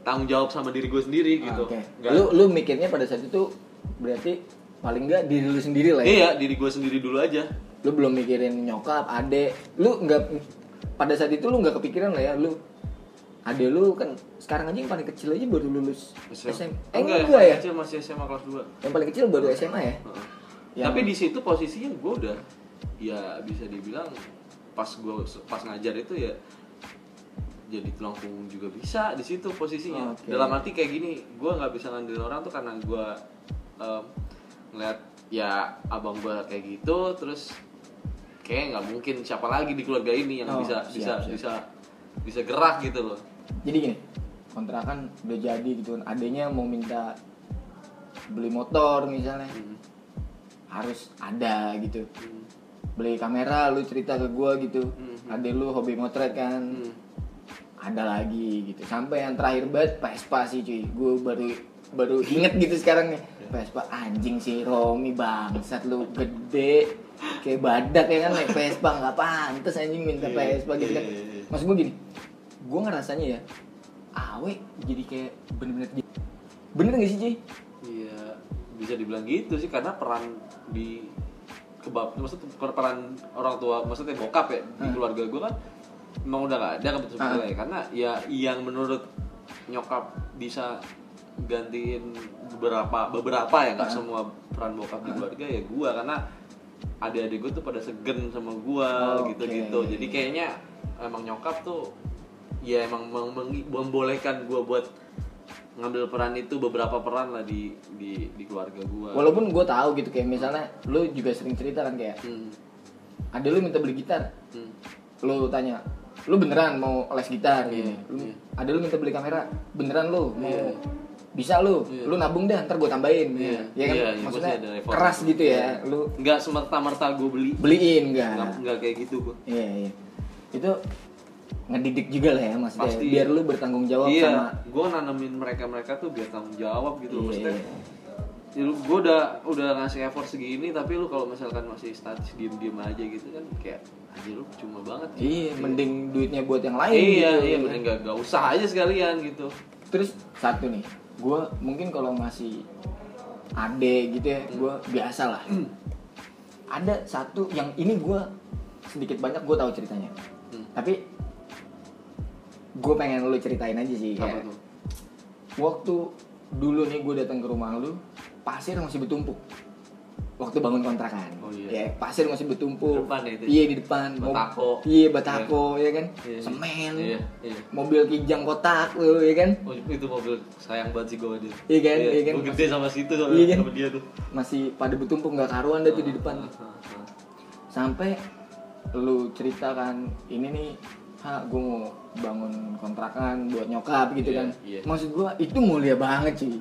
tanggung jawab sama diri gue sendiri Ah, gitu. Oke. Nggak- Lu lu mikirnya pada saat itu berarti paling nggak diri lu sendiri lah ya. Iya, diri gue sendiri dulu aja. Lu belum mikirin nyokap, adek. Lu nggak pada saat itu lu nggak kepikiran lah ya lu adek lu kan sekarang aja yang paling kecil aja baru lulus SMA. Eh enggak, enggak, ya? Kecil masih SMA kelas 2. Yang paling kecil baru SMA ya? Yang- Tapi di situ posisinya gue udah ya bisa dibilang pas gue pas ngajar itu ya jadi tulang punggung juga bisa di situ posisinya. Oke. Dalam arti kayak gini, gue nggak bisa ngandelin orang tuh karena gue em, ngeliat ya abang gue kayak gitu, terus kayak nggak mungkin siapa lagi di keluarga ini yang Oh, bisa siap, bisa siap. bisa bisa gerak gitu loh. Jadi gini, kontrakan udah jadi gitu kan. Adenya mau minta beli motor misalnya Hmm. Harus ada gitu. Hmm. Beli kamera lu cerita ke gua gitu. Hmm. Adek lu hobi motret kan. Hmm. ada lagi gitu sampai yang terakhir banget Vespa sih cuy gue baru baru inget gitu sekarang nih Vespa anjing sih Romi bangsat lu gede kayak badak ya kan naik Vespa nggak pantas anjing minta Vespa gitu kan maksud gue gini gue ngerasanya ya awe jadi kayak bener-bener gitu. bener gak sih cuy Iya, bisa dibilang gitu sih karena peran di kebab maksudnya per- peran orang tua maksudnya bokap ya di Hmm. keluarga gue kan emang udah gak ada kebetulan Ah. ya karena ya yang menurut nyokap bisa gantiin beberapa beberapa ya nggak Ah. semua peran bokap di keluarga ya gua karena adik-adik gue tuh pada segen sama gua Oke. gitu-gitu jadi kayaknya emang nyokap tuh ya emang membolehkan gua buat ngambil peran itu beberapa peran lah di di di keluarga gua. Walaupun gue tahu gitu kayak misalnya lu juga sering cerita kan kayak hmm. ada lu minta beli gitar. Hmm. lu tanya lu beneran mau les gitar? Iya, gini lu, iya. ada lu minta beli kamera? Beneran lu mau Iya. bisa lu? Iya. lu nabung deh ntar gue tambahin. Iya, ya kan? Iya, iya, maksudnya keras gitu ya Iya. lu nggak semerta-merta gue beli. beliin nggak nggak kayak gitu gua. Iya iya. Itu ngedidik juga lah ya maksudnya Pasti. biar lu bertanggung jawab iya sama gue nanamin mereka mereka tuh biar tanggung jawab gitu Iya. maksudnya ya lu gue udah udah ngasih effort segini tapi lu kalau misalkan masih status diem diem aja gitu kan kayak aja lu cuma banget iya mending duitnya buat yang lain iya gitu. iya mending gak, gak usah aja sekalian gitu. Terus satu nih gue mungkin kalau ngasih ade gitu ya gue biasa lah. Ada satu yang ini gue sedikit banyak gue tahu ceritanya. Hmm. tapi gue pengen lu ceritain aja sih apa kayak tuh waktu dulu nih gue datang ke rumah lu pasir masih bertumpuk waktu bangun kontrakan Oh, iya. ya pasir masih bertumpuk Di depan ya itu? iya di depan Batako. iya batako ya kan Iya. semen iya iya mobil kijang kotak lu ya kan Oh, itu mobil sayang banget sih gue dia Iya kan, iya kan. Gua gede sama situ sama, Iya kan? sama dia tuh masih pada bertumpuk nggak karuan dah tuh di depan Ah, ah, ah. sampai lu ceritakan ini nih ha gue mau bangun kontrakan buat nyokap gitu Iya, kan iya. maksud gue itu mulia banget sih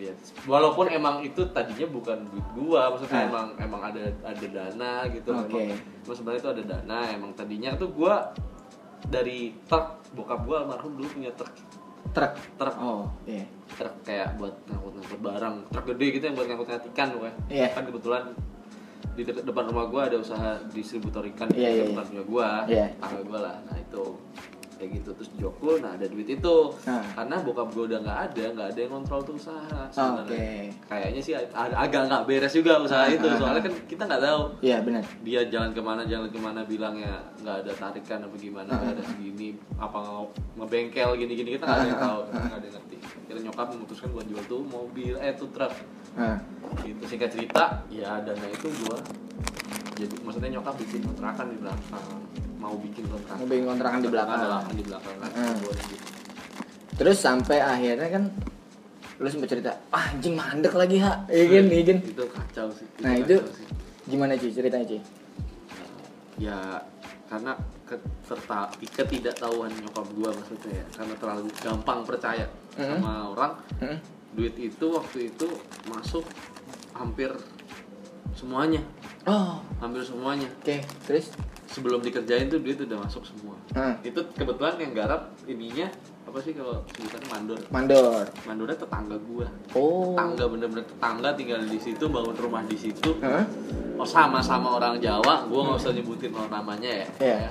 Iya. Walaupun emang itu tadinya bukan duit gua, maksudnya Ah. emang emang ada ada dana gitu. Oke. Emang, sebenarnya itu ada dana. Emang tadinya tuh gua dari truk bokap gua almarhum dulu punya truk truk truk oh iya truk kayak buat ngangkut-ngangkut barang, truk gede gitu yang buat ngangkut ikan pokoknya. Iya. Kan kebetulan di depan rumah gua ada usaha distributor ikan Iya, iya, bukan punya gua, Iya. tangga gua lah. Nah, itu kayak gitu. Terus Joko nah ada duit itu. Ah. karena bokap gua udah nggak ada nggak ada yang kontrol tuh usaha sebenarnya. Oke. kayaknya sih ag- agak nggak beres juga usaha Ah, itu. ah, soalnya ah. kan kita nggak tahu. Iya benar. Dia jalan ke mana jalan ke mana bilangnya nggak ada tarikan apa gimana nggak ada segini apa nge- ngebengkel gini gini kita nggak ada yang tahu kita nggak ada yang ngerti. Kira nyokap memutuskan buat jual tuh mobil eh tuh truk. Nah, gitu singkat cerita ya dana itu gua jadi maksudnya nyokap bikin kontrakan di belakang mau bikin kontrakan Mau bikin kontrakan di belakang. lahan di belakang kan Hmm. Gitu. terus sampai akhirnya kan lu sempat cerita ah, anjing mandek lagi ha iya kan iya itu kacau sih nah itu kacau sih. gimana sih ceritanya sih ya karena keterta ketidaktahuan nyokap gua maksudnya ya karena terlalu gampang percaya Mhm. sama orang Hmm? duit itu waktu itu masuk hampir semuanya oh hampir semuanya oke terus sebelum dikerjain tuh duit udah masuk semua. Ah. itu kebetulan yang garap ininya apa sih kalau sebutannya mandor. Mandor. Mandornya tetangga gua. Oh. Tetangga bener-bener tetangga tinggal di situ bangun rumah di situ. Hah? oh sama-sama orang Jawa gua nggak usah nyebutin orang namanya ya. Iya.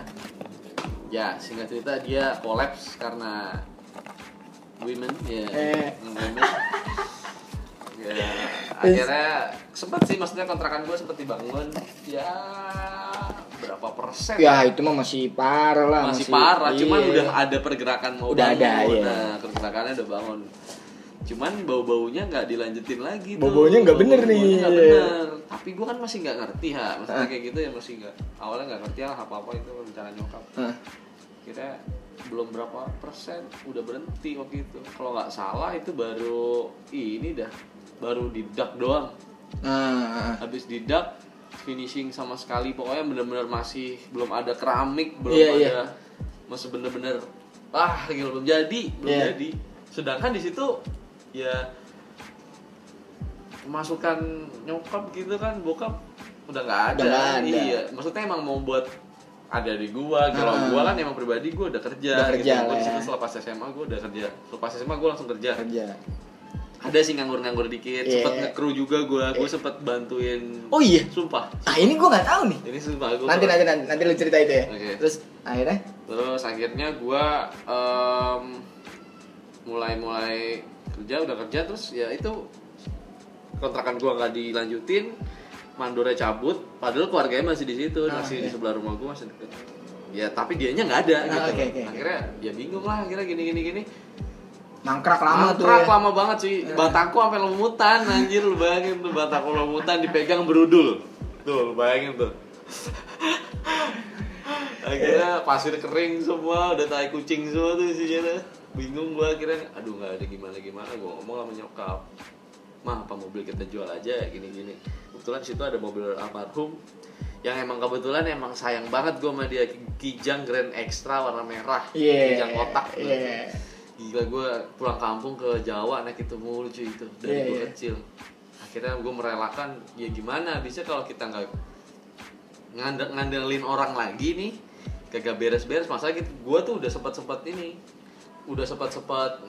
ya singkat cerita dia kolaps karena women ya Eh. women. Ya akhirnya sempat sih maksudnya kontrakan gue sempat dibangun. Ya berapa persen ya itu mah masih parah lah masih, parah cuman iya. udah ada pergerakan mau Udah bangun ada, iya. nah pergerakannya udah bangun cuman bau baunya nggak dilanjutin lagi tuh. Bau-baunya nggak bener nih, iya. bener tapi gue kan masih nggak ngerti ha maksudnya Ah. kayak gitu ya masih nggak awalnya nggak ngerti lah apa apa itu rencana nyokap Hah. kira belum berapa persen udah berhenti waktu itu kalau nggak salah itu baru ini dah baru didak doang nah habis didak finishing sama sekali pokoknya bener-bener masih belum ada keramik belum Iya, ada iya. masih bener-bener ah gitu, belum jadi belum Iya. jadi sedangkan di situ ya pemasukan nyokap gitu kan bokap udah nggak ada. Udah nggak ada. iya maksudnya emang mau buat ada di gua kalau Ah. gua kan emang pribadi gua udah kerja, Udah kerja gitu. Gua lah di situ ya. setelah pas SMA gua udah kerja lepas SMA gua langsung kerja kerja ada sih nganggur-nganggur dikit Iya. sempet nge-crew juga gua. Gua sempet bantuin. Oh iya? Sumpah. Ah ini gue nggak tahu nih. Ini sumpah gua nanti nanti nanti nanti lu cerita itu ya Oke. terus akhirnya? Terus akhirnya gua em, mulai-mulai kerja udah kerja terus ya itu kontrakan gua nggak dilanjutin mandornya cabut. Padahal keluarganya masih di situ Ah, masih iya. di sebelah rumah gua masih deket. Ya tapi dianya nggak ada Ah, gitu oke, oke, oke. akhirnya ya bingung lah akhirnya gini gini gini Mangkrak lama tuh Mangkrak ya. lama banget sih. Bataku sampai lemutan anjir lu bayangin tuh bataku lemutan dipegang berudul. Tuh, lu bayangin tuh. akhirnya pasir kering semua, udah tai kucing semua tuh isinya tuh. Bingung gua akhirnya, aduh nggak ada gimana gimana gua ngomong sama nyokap. Mah, apa mobil kita jual aja gini-gini. Kebetulan situ ada mobil almarhum yang emang kebetulan emang sayang banget gua sama dia Kijang Grand Extra warna merah, Iya. Kijang kotak. Iya. Gila gue pulang kampung ke Jawa naik itu mulu cuy itu dari Iya, gue iya. kecil. Akhirnya gue merelakan ya gimana bisa kalau kita nggak ngandel ngandelin orang lagi nih kagak beres-beres masa gitu gue tuh udah sempat sempat ini udah sempat sempat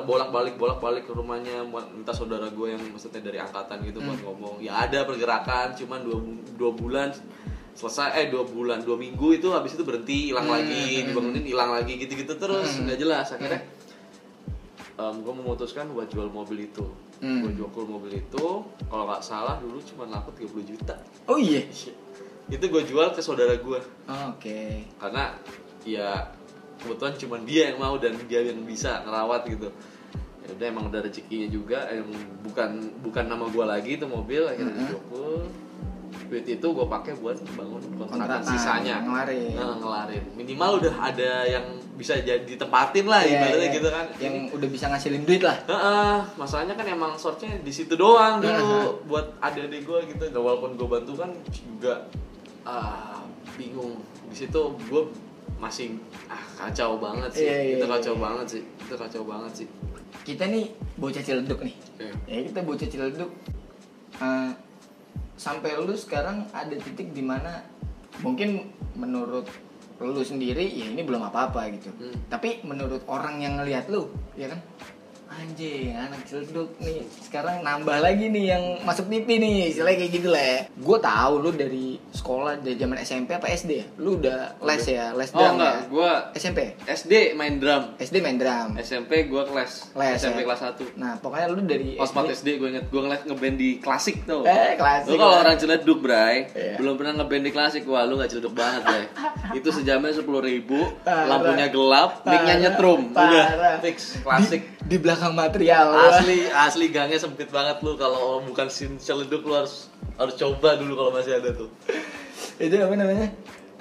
bolak balik bolak balik ke rumahnya buat minta saudara gue yang maksudnya dari angkatan gitu buat Hmm. ngomong ya ada pergerakan cuman dua, dua bulan selesai eh dua bulan dua minggu itu habis itu berhenti hilang Hmm, lagi hmm, dibangunin hilang lagi gitu gitu terus Hmm. nggak jelas akhirnya gue memutuskan buat jual mobil itu Hmm. gue jual mobil itu kalau nggak salah dulu cuma laku 30 juta Oh iya. itu gue jual ke saudara gue Oke. karena ya kebetulan cuma dia yang mau dan dia yang bisa ngerawat gitu ya udah emang udah rezekinya juga em, bukan bukan nama gue lagi itu mobil akhirnya Mhm. dijual duit itu gue pakai buat bangun kontrakan Kontrakan, sisanya ngelarin. Nah, ngelarin minimal udah ada yang bisa jadi ditempatin lah Iya, ibaratnya iya. gitu kan Yang udah bisa ngasilin duit lah. Heeh, masalahnya kan emang source-nya di situ doang dulu Heeh. buat adik-adik gue gitu. Dan walaupun gue bantu kan juga ah, bingung. Di situ gue masih ah kacau banget sih. Iya, iya, itu iya, kacau iya. banget sih. Itu kacau banget sih. Kita nih bocah ciledug nih. Iya. Ya kita bocah ciledug. eh, sampai lu sekarang ada titik di mana mungkin menurut lu sendiri ya ini belum apa-apa gitu. Hmm. Tapi menurut orang yang ngelihat lu, ya kan? Anjing, anak ciledug nih sekarang nambah lagi nih yang masuk TV nih, istilahnya kayak gitu lah. ya. Gue tahu lu dari sekolah dari zaman SMP apa SD ya? Lu udah les ya, les Oh drum enggak, ya? gue SMP. SD main drum. SD main drum. SMP gue kelas. Les, SMP ya? kelas 1. Nah, pokoknya lu dari Pas 4 SD gue inget gue ngeliat ngeband di klasik tuh. Eh, klasik. Lu kalau orang ciledug, Bray, Iya. belum pernah ngeband di klasik, wah lu gak ciledug banget, Bray. Itu sejamnya sepuluh ribu, Parah. lampunya gelap, mic-nya nyetrum, udah fix klasik. di, di belakang material. Asli, asli gangnya sempit banget lu kalau bukan sin ciledug lu harus harus coba dulu kalau masih ada tuh. Itu apa namanya?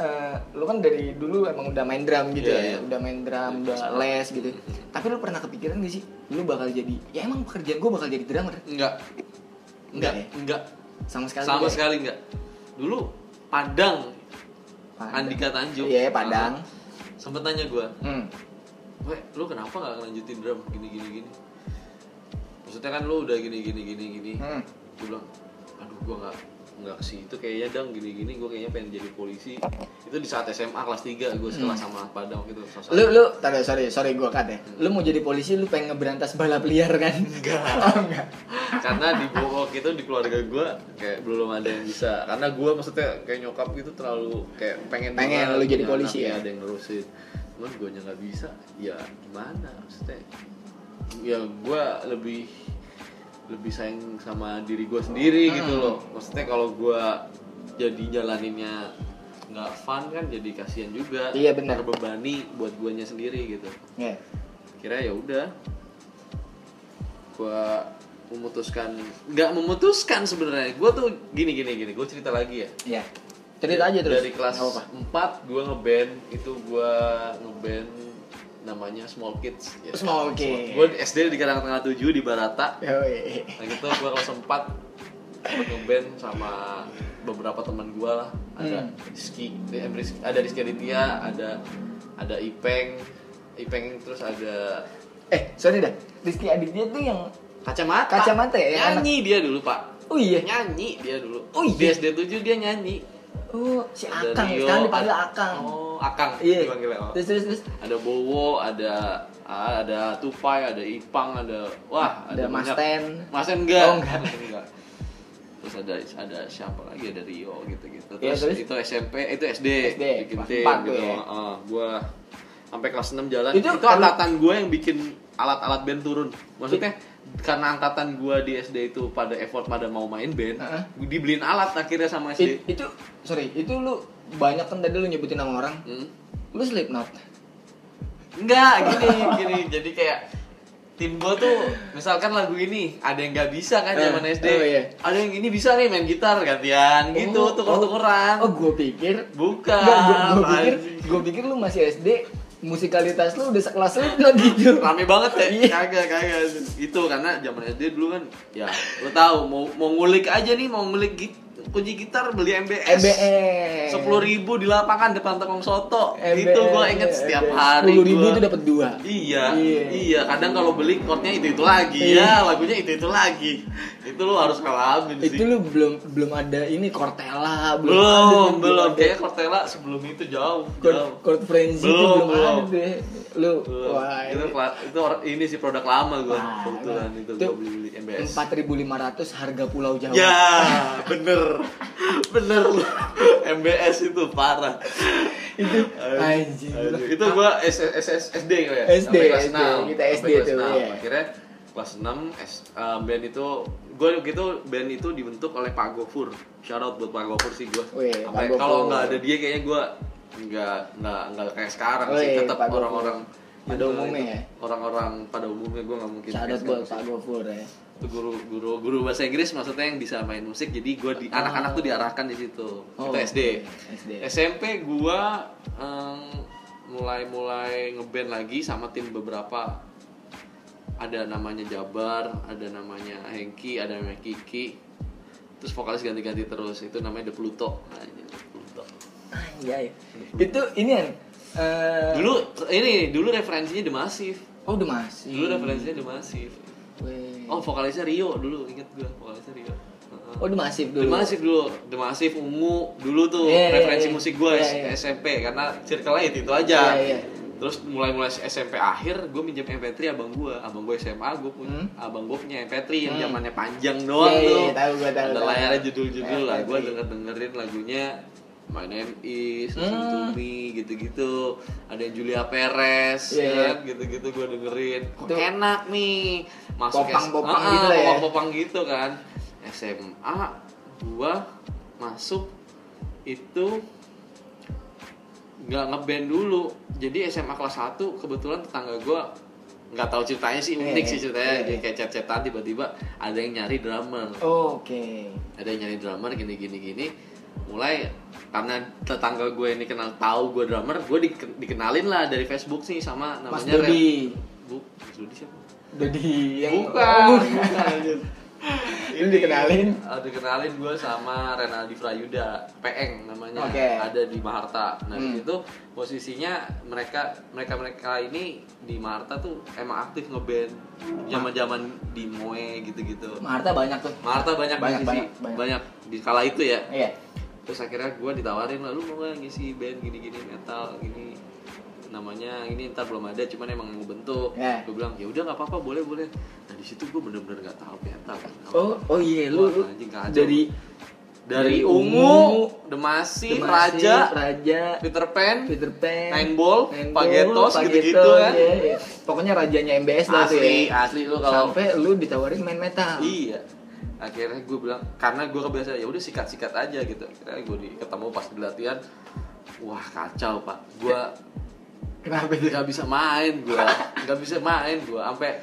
Eh, lu kan dari dulu emang udah main drum gitu Iya, ya, iya. udah main drum, udah les gitu. Tapi lu pernah kepikiran gak sih, lu bakal jadi, ya emang pekerjaan gua bakal jadi drummer? Enggak. Enggak, ya? enggak. Sama sekali. Sama ya? sekali enggak. Dulu Padang, Padang. Andika Tanjung. Iya, Padang. Sempet nanya gua, Hmm. Weh, lu kenapa gak ngelanjutin drum gini gini gini? Maksudnya kan lu udah gini gini gini gini. Hmm. Gue bilang, aduh gua nggak nggak ke situ kayaknya dong gini gini gue kayaknya pengen jadi polisi itu di saat SMA kelas 3 gue sekelas sama Padang gitu Hmm. Lu lu tadi sorry sorry gua kat ya. Hmm. Lu mau jadi polisi lu pengen ngeberantas balap liar kan? Enggak. Oh, enggak. karena di waktu itu di keluarga gue kayak belum ada yang bisa karena gue maksudnya kayak nyokap gitu terlalu kayak pengen Pengen lu jadi punya polisi ya? ada yang nerusin cuman gue nggak bisa. Ya gimana? Maksudnya ya gue lebih lebih sayang sama diri gue sendiri Hmm. gitu loh. Maksudnya kalau gue jadi jalaninnya nggak fun kan jadi kasihan juga. Iya, benar. terbebani buat guanya sendiri gitu. Ya. kira ya udah. Gua memutuskan nggak memutuskan sebenarnya. Gua tuh gini gini gini. Gue cerita lagi ya. Iya. Cerita aja terus. dari kelas apa-apa. 4 gua ngeband itu gua ngeband namanya Small Kids ya. Small Kids. gue SD di Karang Tengah 7 di Barata nah gitu gua kelas 4 sempet ngeband sama beberapa teman gua lah ada Hmm. Rizky eh, ada Rizky Aditya ada ada Ipeng Ipeng terus ada Eh, sorry dah. Rizky Aditya tuh yang kacamata Kacamata ya, nyanyi dia dulu pak Oh iya. nyanyi dia dulu Oh iya? di SD 7 dia nyanyi Oh, si Ada Akang. Rio, Sekarang dipanggil ada- Akang. oh Akang Iya. oh. Terus terus terus. ada Bowo ada ah, ada Tupai ada Ipang ada wah Ada Mas banyak. Ten. Mas Ten enggak Oh, enggak. Mas Ten enggak. terus ada ada siapa lagi ada Rio gitu gitu Iya, terus, terus? itu SMP itu SD, SD, bikin tim gitu ya? Heeh, gua sampai kelas 6 jalan Itu itu, kalau- angkatan gue yang bikin alat-alat band turun maksudnya karena angkatan gua di SD itu pada effort pada mau main band, Heeh. dibeliin alat akhirnya sama It- SD. itu sorry, itu lu banyak kan tadi lu nyebutin nama orang. Hmm? Lu Slipknot. Enggak, gini, gini. Jadi kayak tim gua tuh misalkan lagu ini ada yang nggak bisa kan Eh, zaman SD oh iya. ada yang ini bisa nih main gitar gantian gitu Oh, tuker-tukeran Oh, gue pikir bukan gue pikir, gue pikir lu masih SD, musikalitas lu udah sekelas lu gitu. rame banget ya Iya. kagak kagak itu karena zaman SD dulu kan ya lo tahu mau mau ngulik aja nih mau ngulik git, kunci gitar beli MBS MBS. sepuluh ribu di lapangan depan tukang soto MBS, itu gue inget setiap hari Sepuluh ribu gua. itu dapat dua. Iya, Iya. iya. Kadang kalau beli chordnya itu itu lagi, Iya. ya lagunya itu itu lagi. Itu lu harus ngalamin sih. Itu lu belum belum ada ini Cortella, belum belum, ada, belum. belum. Kayaknya Cortella sebelum itu jauh, Chord, jauh. chord frenzy itu Belum, belum, belum. ada deh. Lu Belum. wah itu, ini itu ini sih produk lama gua Wah, kebetulan itu Itu gua beli beli MBS. 4500 harga Pulau Jawa. Ya, bener, bener lu. MBS itu parah. itu anjing. Itu gua S, S, S, SD kali ya. SD, SD. 6. Kita SD 6. iya. Akhirnya kelas 6 S, uh, band itu gue gitu band itu dibentuk oleh Pak Gofur. Shout out buat Pak Gofur sih gue. Gofur. Kalau nggak ada dia kayaknya gue nggak nggak nggak kayak sekarang sih. Wih, Tetap orang-orang Pada itu- umumnya ya? Orang-orang pada umumnya gue nggak mungkin. Shout out buat sekarang Pak Gofur ya. itu guru guru guru bahasa Inggris maksudnya yang bisa main musik jadi gue di anak-anak tuh diarahkan di situ Oh, itu SD. SD. SMP gue mulai mulai ngeband lagi sama tim beberapa ada namanya Jabar ada namanya Hengki ada namanya Kiki terus vokalis ganti-ganti terus itu namanya The Pluto nah, ini The Pluto Anjay. Itu ini kan eh, dulu ini dulu referensinya The Massive Oh, udah masih. dulu referensinya The Massive Weh. oh vokalisnya Rio dulu inget gue vokalisnya Rio. Oh, The dulu. Massive dulu, The Massive ungu dulu tuh Iya, iya, referensi iya. musik gue Iya, iya. SMP karena circle-nya itu, itu aja. Iya, iya. Terus mulai-mulai SMP akhir gue minjem MP3 abang gue, abang gue SMA gue punya, Hmm. abang gue punya MP3 yang Hmm. zamannya panjang doang Iya, iya, tuh. iya, tahu gua, tahu, Ada tahu. layarnya judul-judul lah, gue MP3. denger dengerin lagunya My Name Is, Listen Hmm. to Me, gitu-gitu. Ada yang Julia Perez, Iya, iya. kan, gitu-gitu gue dengerin. Kok enak nih, masuk Popang-popang Ah, gitu ya. popang-popang gitu kan SMA gua masuk itu nggak ngeband dulu jadi SMA kelas 1 kebetulan tetangga gua nggak tahu ceritanya sih unik sih ceritanya iya, dia kayak chat-chatan tiba-tiba ada yang nyari drummer Oh, Oke. ada yang nyari drummer gini gini gini mulai karena tetangga gue ini kenal tahu gue drummer gue di- dikenalin lah dari Facebook sih sama Mas namanya Ren- Dodi. Bu, Mas Dodi siapa? Dodi yang Bukan. Oh, bukan. Lu dikenalin? Ah, dikenalin gue sama Renaldi Prayuda, Peeng namanya. Oke. Ada di Maharta. Nah, Hmm. situ posisinya mereka mereka mereka ini di Maharta tuh emang aktif ngeband zaman-zaman di Moe gitu-gitu. Marta banyak tuh. Maharta banyak, Banyak, musisi, banyak, banyak, banyak. di kala itu ya. Iya. Terus akhirnya gue ditawarin lah, lu mau gak ngisi band gini-gini metal gini namanya ini ntar belum ada cuman emang mau bentuk Ya. gue bilang ya udah nggak apa-apa boleh boleh nah di situ gue bener-bener nggak tahu metal kan Oh, oh iya lu, anjing dari dari dari ungu, Ungu, Demasif, Raja, Raja, Peter Pan, Peter Pan, Nine Ball, Nine Pagetos, gitu-gitu kan. iya, iya. Pokoknya rajanya MBS lah tuh asli, ya. asli lu kalau Sampai lu ditawarin main metal. iya. Akhirnya gue bilang karena gue kebiasaan ya udah sikat-sikat aja gitu. Akhirnya gue ketemu pas di latihan, wah kacau pak. Gue Kenapa itu? nggak bisa main gue, nggak bisa main gue. Sampai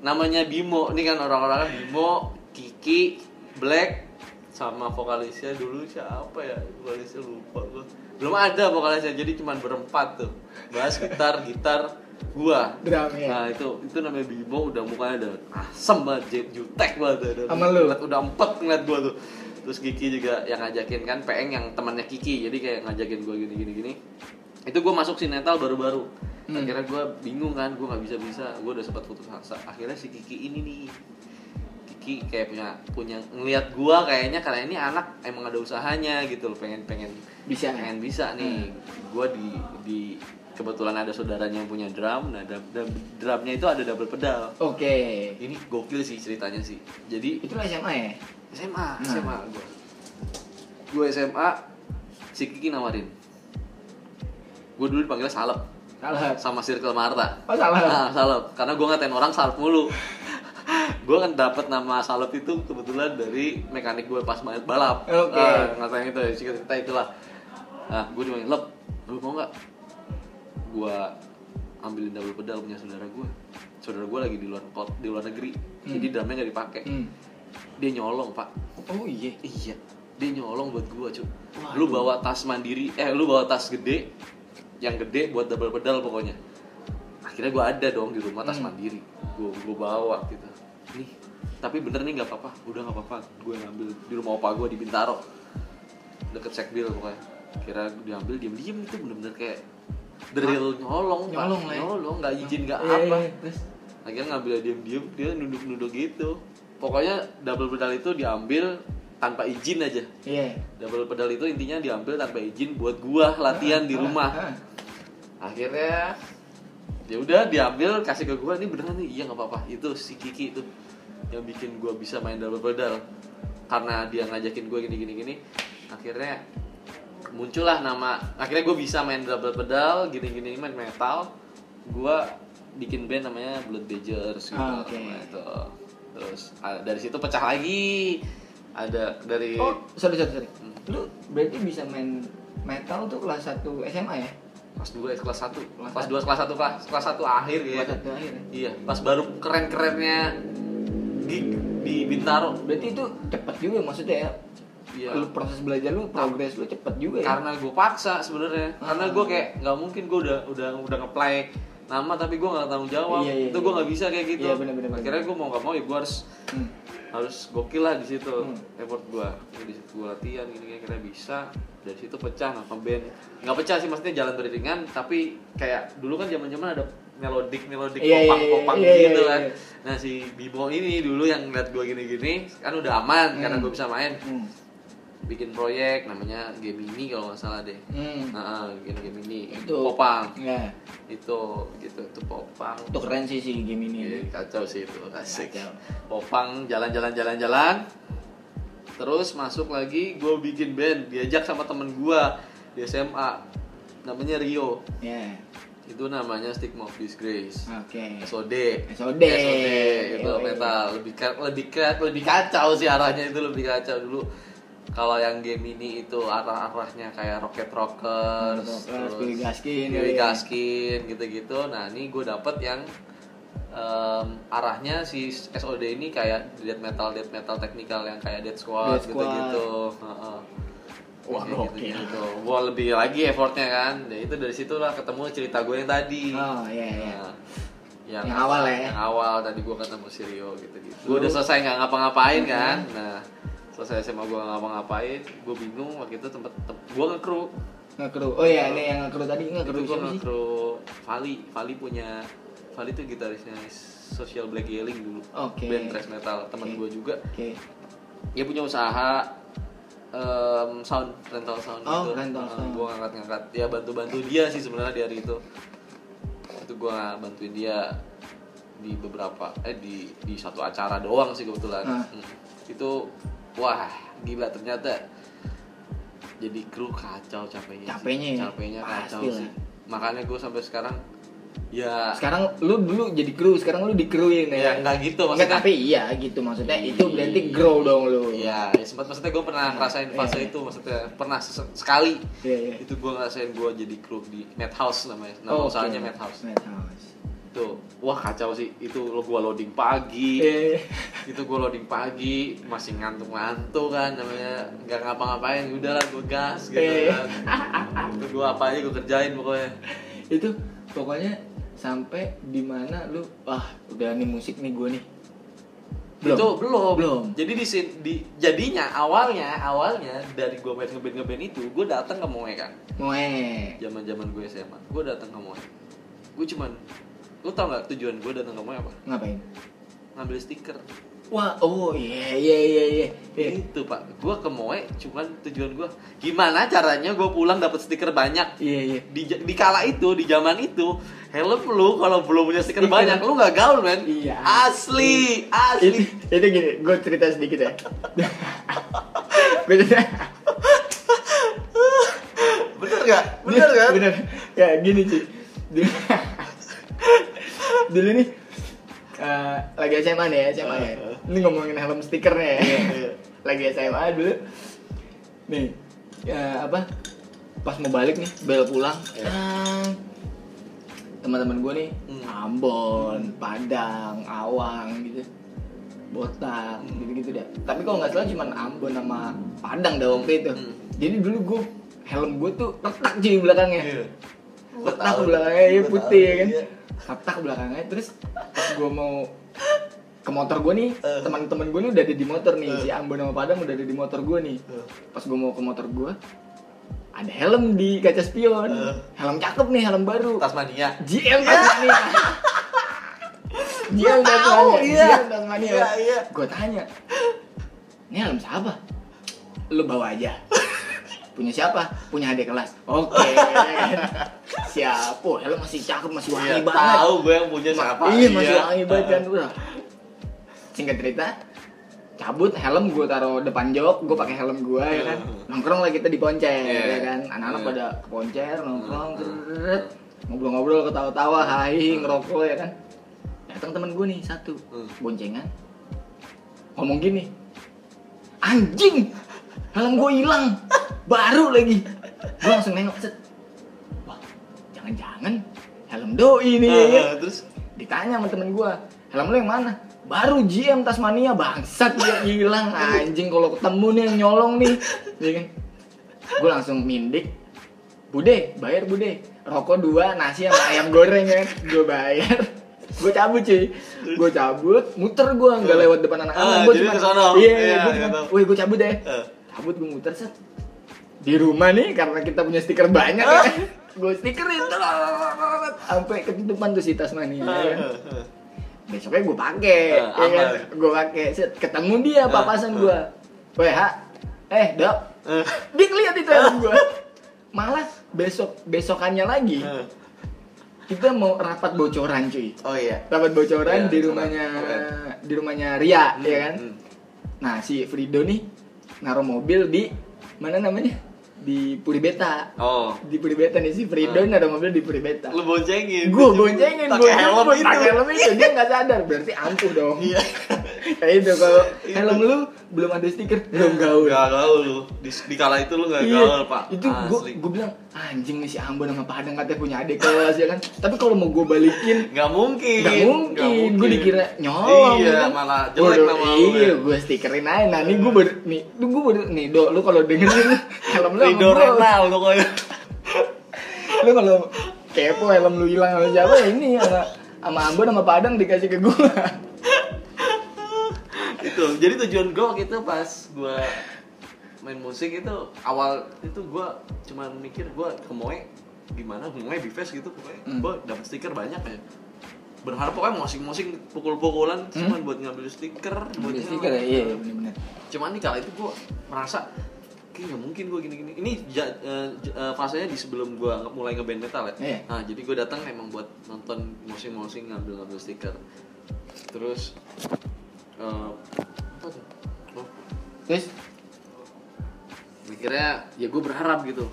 namanya Bimo, ini kan orang-orang Bimo, Kiki, Black, sama vokalisnya dulu siapa ya? Vokalisnya lupa gue belum ada vokalisnya jadi cuma berempat tuh. Bass gitar gitar gua. Drum ya. nah itu itu namanya Bimo. Udah mukanya udah asem banget jutek banget udah, Sama lu? udah empet ngeliat gua tuh. Terus Kiki juga yang ngajakin kan Peeng yang temannya Kiki. Jadi kayak ngajakin gua gini gini gini itu gua masuk sinetal baru-baru. Hmm. akhirnya gua bingung kan gua nggak bisa bisa gua udah sempat putus asa. Akhirnya si Kiki ini nih. Kiki kayak punya punya ngelihat gua kayaknya karena ini anak emang ada usahanya gitu loh. Pengen pengen Bisa. pengen bisa nih. Gua di di kebetulan ada saudaranya yang punya drum. Nah drum, drum- drumnya itu ada double pedal. Oke. ini gokil sih ceritanya sih. Jadi Itu lah SMA ya? SMA Nah. SMA gua. Gua SMA si Kiki nawarin gua dulu dipanggil salep Salah. sama Circle Marta Oh salah. Nah, salep. Karena gue ngatain orang salep mulu. gue kan dapat nama salep itu kebetulan dari mekanik gue pas main balap. Oke. Ah, ngatain itu, cerita itulah. Nah, gue dipanggil, Lep, lu mau nggak? Gue ambilin double pedal punya saudara gue. saudara gue lagi di luar kot di luar negeri Hmm. jadi drumnya nggak dipakai Hmm. dia nyolong pak Oh iya. iya dia nyolong buat gue cuy lu bawa tas mandiri eh lu bawa tas gede yang gede buat double pedal pokoknya. Akhirnya gue ada dong di rumah tas Hmm. mandiri. Gue gue bawa gitu. Nih tapi bener nih nggak apa-apa. Udah nggak apa-apa. Gue ngambil di rumah opa gue di Bintaro. Deket sekbil pokoknya. Kira diambil diem diem itu bener-bener kayak drill nyolong Pak. Nyolong ya? nyolong nggak izin nggak Iya, apa. iya, terus? Akhirnya ngambil diem diem dia nunduk nunduk gitu. Pokoknya double pedal itu diambil tanpa izin aja. Iya. double pedal itu intinya diambil tanpa izin buat gua latihan di Ah, rumah. Ah. Akhirnya ya udah diambil kasih ke gua ini beneran nih? Iya nggak apa-apa. Itu si Kiki itu yang bikin gua bisa main double pedal karena dia ngajakin gua gini gini gini akhirnya muncullah nama akhirnya gue bisa main double pedal gini gini main metal. Gua bikin band namanya Blood Badgers gitu Ah, namanya itu. Terus dari situ pecah lagi. Ada dari Oh, sorry, sorry, sorry. Hmm. Lu berarti bisa main metal tuh kelas 1 SMA ya? Kelas 2 kelas 1 Kelas kelas satu. 2 kelas 1 kelas kelas 1 akhir ya Kelas 1 akhir ya? iya pas baru keren-kerennya gig di Bintaro Berarti itu cepet juga maksudnya ya? iya Lu proses belajar lu, progres lu cepet juga ya? karena gue paksa sebenarnya karena Ah. gue kayak nggak mungkin gue udah udah udah ngeplay nama tapi gue nggak tanggung jawab Iya, iya, itu gue iya. nggak bisa kayak gitu Iya, bener, bener. akhirnya gue mau nggak mau ya gue harus Hmm. Harus gokil lah di situ Hmm. effort gue di situ gue latihan gini gini akhirnya bisa dari situ pecah nah band nggak pecah sih maksudnya jalan beriringan tapi kayak dulu kan zaman zaman ada melodik melodik Iya, iya, popang popang iya, iya, gitu iya, kan iya. nah si Bimo ini dulu yang ngeliat gue gini gini kan udah aman karena Hmm. gue bisa main Hmm. Bikin proyek namanya game ini kalau nggak salah deh Hmm. Nah, game game ini Itu. popang Ya, itu gitu itu popang itu keren sih si game ini. Iya, kacau sih itu asik Kacau. popang jalan-jalan jalan-jalan terus masuk lagi gue bikin band diajak sama temen gue di SMA namanya Rio Ya, itu namanya Stigma of Disgrace oke. SOD SOD. itu Yoi. metal lebih lebih lebih kacau sih arahnya itu lebih kacau dulu kalau yang game ini itu arah-arahnya kayak Rocket Rockers, Rockers, Billy Gaskin, Billy iya. Gaskin, gitu-gitu. Nah ini gue dapet yang em, arahnya si SOD ini kayak death metal, death metal teknikal yang kayak Death Squad, gitu-gitu. Wah, gokil. gitu. Gua lebih lagi effortnya kan. Nah, itu dari situlah ketemu cerita gue yang tadi. Oh, iya, iya. Nah, Yang awal ya? Yang awal tadi gue ketemu si Rio gitu-gitu. Gue udah selesai nggak ngapa-ngapain kan. Nah, selesai SMA gue ngapa-ngapain. Gue bingung waktu itu tempat gue ngekru. Nge-crew. Oh iya, ini yang nge-crew tadi nge-crew gue ngekru Vali. Vali punya Vali tuh gitarisnya Social Black Yelling dulu. Oke. Band thrash metal teman Oke. gue juga. Oke. Dia punya usaha em, sound rental sound Oh, gitu. rental sound. gue ngangkat-ngangkat. Ya bantu-bantu dia sih sebenarnya di hari itu. Itu gue bantuin dia di beberapa eh di di satu acara doang sih kebetulan. Ah. Hmm. Itu wah gila ternyata jadi kru kacau capeknya. sih. Capeknya ya? Capeknya kacau sih. Makanya gue sampai sekarang ya Sekarang lu dulu jadi kru, sekarang lu di-crewin ya ya. enggak gitu Enggak, maksudnya. tapi iya gitu maksudnya. Itu berarti grow dong lu. Iya, ya sempat maksudnya gue pernah ngerasain fase Iya. itu maksudnya pernah sekali. Iya, iya. Itu gue ngerasain gue jadi kru di Madhouse namanya. Nama Oh, usahanya oke. Madhouse. Madhouse. Itu wah kacau sih. Itu lo gue loading pagi. Iya. Itu gue loading pagi masih ngantuk-ngantuk kan namanya nggak ngapa-ngapain udahlah gue gas gitu Iya. kan. itu gue apa aja gue kerjain pokoknya. Itu pokoknya sampai di mana lu wah udah nih musik nih gue nih. Itu belum. Belum. Jadi di, di jadinya awalnya awalnya dari gue main ngeband ngeband itu gue datang ke Moe kan. Moe. zaman zaman gue SMA gue datang ke Moe gue cuman lu tau nggak tujuan gue datang ke apa Ngapain? ngambil stiker Wah, oh iya iya iya iya. Iya. itu pak gue ke Moe cuman tujuan gue gimana caranya gue pulang dapat stiker banyak Iya iya. di, di kala itu di zaman itu helm lu kalau belum punya stiker banyak lu nggak gaul men Iya. asli asli itu gini, gue cerita sedikit ya. gue cerita. bener gak bener kan Bener. Ya gini sih. Dulu, nih eh, lagi SMA nih ya, SMA ya. Uh, uh. Ini ngomongin helm stikernya ya. Iya, iya. lagi SMA dulu. Nih, ya, apa? Pas mau balik nih, bel pulang. Iya. tang. teman-teman gue nih Hmm. Ambon, Padang, Awang gitu, Botak, Hmm. gitu-gitu deh. Tapi kalau nggak salah cuma Ambon sama Padang dah waktu itu. Hmm. Jadi dulu gue helm gue tuh retak cuy belakangnya. Iya. Retak tahu. belakangnya ya Gua putih ya kan. iya. Retak belakangnya terus pas gue mau ke motor gue nih, Eh. teman-teman gue nih udah ada di motor nih, Eh. si Ambon sama Padang udah ada di motor gue nih. Eh. Pas gue mau ke motor gue, ada helm di kaca spion. Eh. Helm cakep nih, helm baru. Tasmania. GM Tasmania. GM Tasmania. iya. GM Tasmania. Iya, iya. Gue tanya, ini helm siapa? Lu bawa aja. Punya siapa? Punya adik kelas. Oke. Siap. Oh, helm masih cakep, masih wangi Iya, banget. tahu gue yang punya siapa. Iya, masih wangi banget kan. Udah. Singkat cerita, cabut helm gue taruh depan jok, gue pakai helm gue ya kan. Nongkrong lah kita di Poncer Iya. ya kan. Anak-anak Iya. pada ke Poncer nongkrong, Hmm. ngobrol-ngobrol, ketawa-tawa, hai, ngerokok ya kan. Datang temen gue nih satu, Hmm. boncengan, ngomong gini, anjing, helm gue hilang, baru lagi. Gue langsung nengok, set, wah, jangan-jangan helm doi nih. Ya kan? Eh, terus? Ditanya sama temen gue helm lu yang mana? Baru GM Tasmania bangsat dia hilang. Anjing kalau ketemu nih yang nyolong nih. Ya kan gue langsung mindik bude bayar bude. Rokok dua nasi sama ayam goreng ya. Gue bayar. Gue cabut cuy. Gue cabut muter gue nggak lewat depan Ah, anak-anak gue jadi cuma iya Iya, gue cuma gitu. woi gue cabut deh. Eh. Cabut gue muter set di rumah nih karena kita punya stiker banyak ya. Gue stikerin. Sampai ketutupan tuh si Tasmania ya kan? Besoknya gue pakai ya kan? gue pakai set ketemu dia papasan gue weh eh dok. Dia ngeliat itu helm gue malah besok besokannya lagi kita mau rapat bocoran cuy. Oh iya. rapat bocoran di bocoran. rumahnya di rumahnya Ria Hmm, ya kan? hmm. nah si Frido nih naruh mobil di mana namanya di Puri Beta Oh. di Puri Beta nih si Frido Ah. naruh mobil di Puri Beta Lu boncengin. gue boncengin Pakai helm itu. pakai helm itu dia nggak sadar berarti ampuh dong Iya. kayak itu kalau helm lu belum ada stiker belum gaul Gak gaul lu. Di, di kala itu lu gak Iya, gaul, Pak. itu gue gue bilang anjing nih si Ambon sama Padang katanya punya adik kelas ya kan tapi kalau mau gue balikin Gak mungkin. Gak mungkin, gue dikira nyolong Iya, ya kan? malah jelek nama lu. Iya, ya. gue stikerin aja. Nah, nih gue baru, nih, lu gue baru, nih, do, lu kalau dengerin helm lu sama Rido. Renal pokoknya. Lu kalau kepo helm lu hilang sama siapa ya ini sama sama Ambon sama Padang dikasih ke gue. Itu jadi tujuan gue waktu itu pas gue main musik itu awal itu gue cuma mikir gue ke Moe gimana Moe Bifest gitu pokoknya Hmm. gue dapet stiker banyak ya berharap pokoknya musik-musik pukul-pukulan cuma buat ngambil stiker buat Hmm? Stiker ya, iya bener-bener. cuman nih kala itu gue merasa kayak nggak mungkin gue gini-gini ini ja- j- eh, fasenya di sebelum gue mulai ngeband metal ya Iya. nah jadi gue datang emang buat nonton musik-musik ngambil-ngambil stiker terus eh, Oh, Terus, mikirnya ya gue berharap gitu.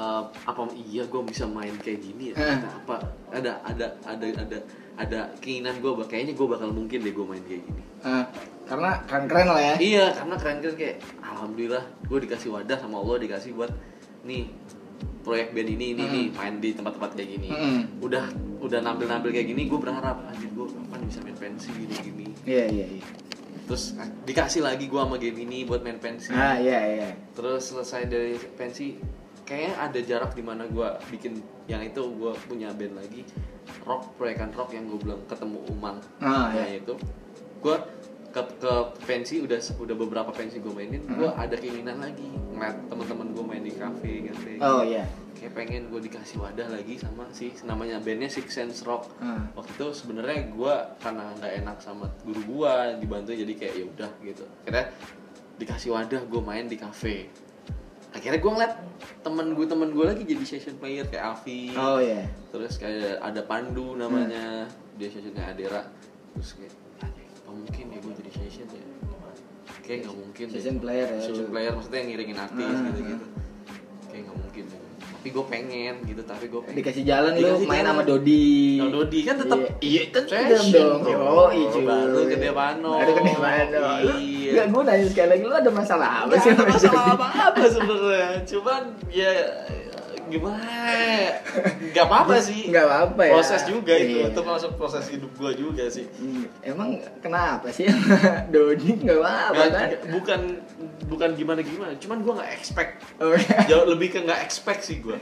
Eh, apa iya gue bisa main kayak gini ya? Eh. Atau apa? Ada ada ada ada ada keinginan gue kayaknya gue bakal mungkin deh gue main kayak gini. Eh, karena keren-keren lah ya. Iya, karena keren-keren kayak alhamdulillah gue dikasih wadah sama Allah dikasih buat nih proyek band ini ini Hmm. nih main di tempat-tempat kayak gini. Hmm. Udah udah nampil-nampil kayak gini, gue berharap anjir gue kapan bisa main pensi gini-gini. Iya, iya, iya. Terus ah, dikasih lagi gue sama game ini buat main pensi. Ah, iya, iya. Terus selesai dari pensi, kayaknya ada jarak di mana gue bikin yang itu gue punya band lagi rock proyekan rock yang gue bilang ketemu Umang. Ah, Nah, iya. itu gue ke ke pensi udah udah beberapa pensi gue mainin gue Hmm. ada keinginan lagi ngeliat teman-teman gue main di cafe cafe Oh, iya. kayak pengen gue dikasih wadah lagi sama si namanya bandnya Six Sense Rock Ah. waktu itu sebenarnya gue karena nggak enak sama guru gue dibantu jadi kayak ya udah gitu akhirnya dikasih wadah gue main di cafe akhirnya gue ngeliat temen gue temen gue lagi jadi session player kayak Avi Oh, iya. terus kayak ada Pandu namanya dia sessionnya Adera terus kayak "Anjing, apa mungkin ya kayak nggak mungkin deh. Session player ya, session lu. player maksudnya yang ngiringin artis gitu gitu kayak nggak mungkin deh. tapi gue pengen gitu tapi gue pengen Dikasih jalan lu main jalan. sama Dodi. Dodi kan tetap Iya, iya tetap session, dong. bro. Oh, iya Baru gede Pano. Baru gede Pano. Lu- Iya. Gue nanya sekali lagi lu ada masalah apa sih? ada masalah Dodi? apa-apa sebenarnya cuman ya gimana nggak apa-apa sih Nggak apa-apa ya. proses juga itu Iya. itu masuk proses hidup gue juga sih Hmm, Emang kenapa sih Dodi nggak apa-apa kan? bukan bukan gimana gimana cuman gue nggak expect Oh, iya. jauh lebih ke nggak expect sih gue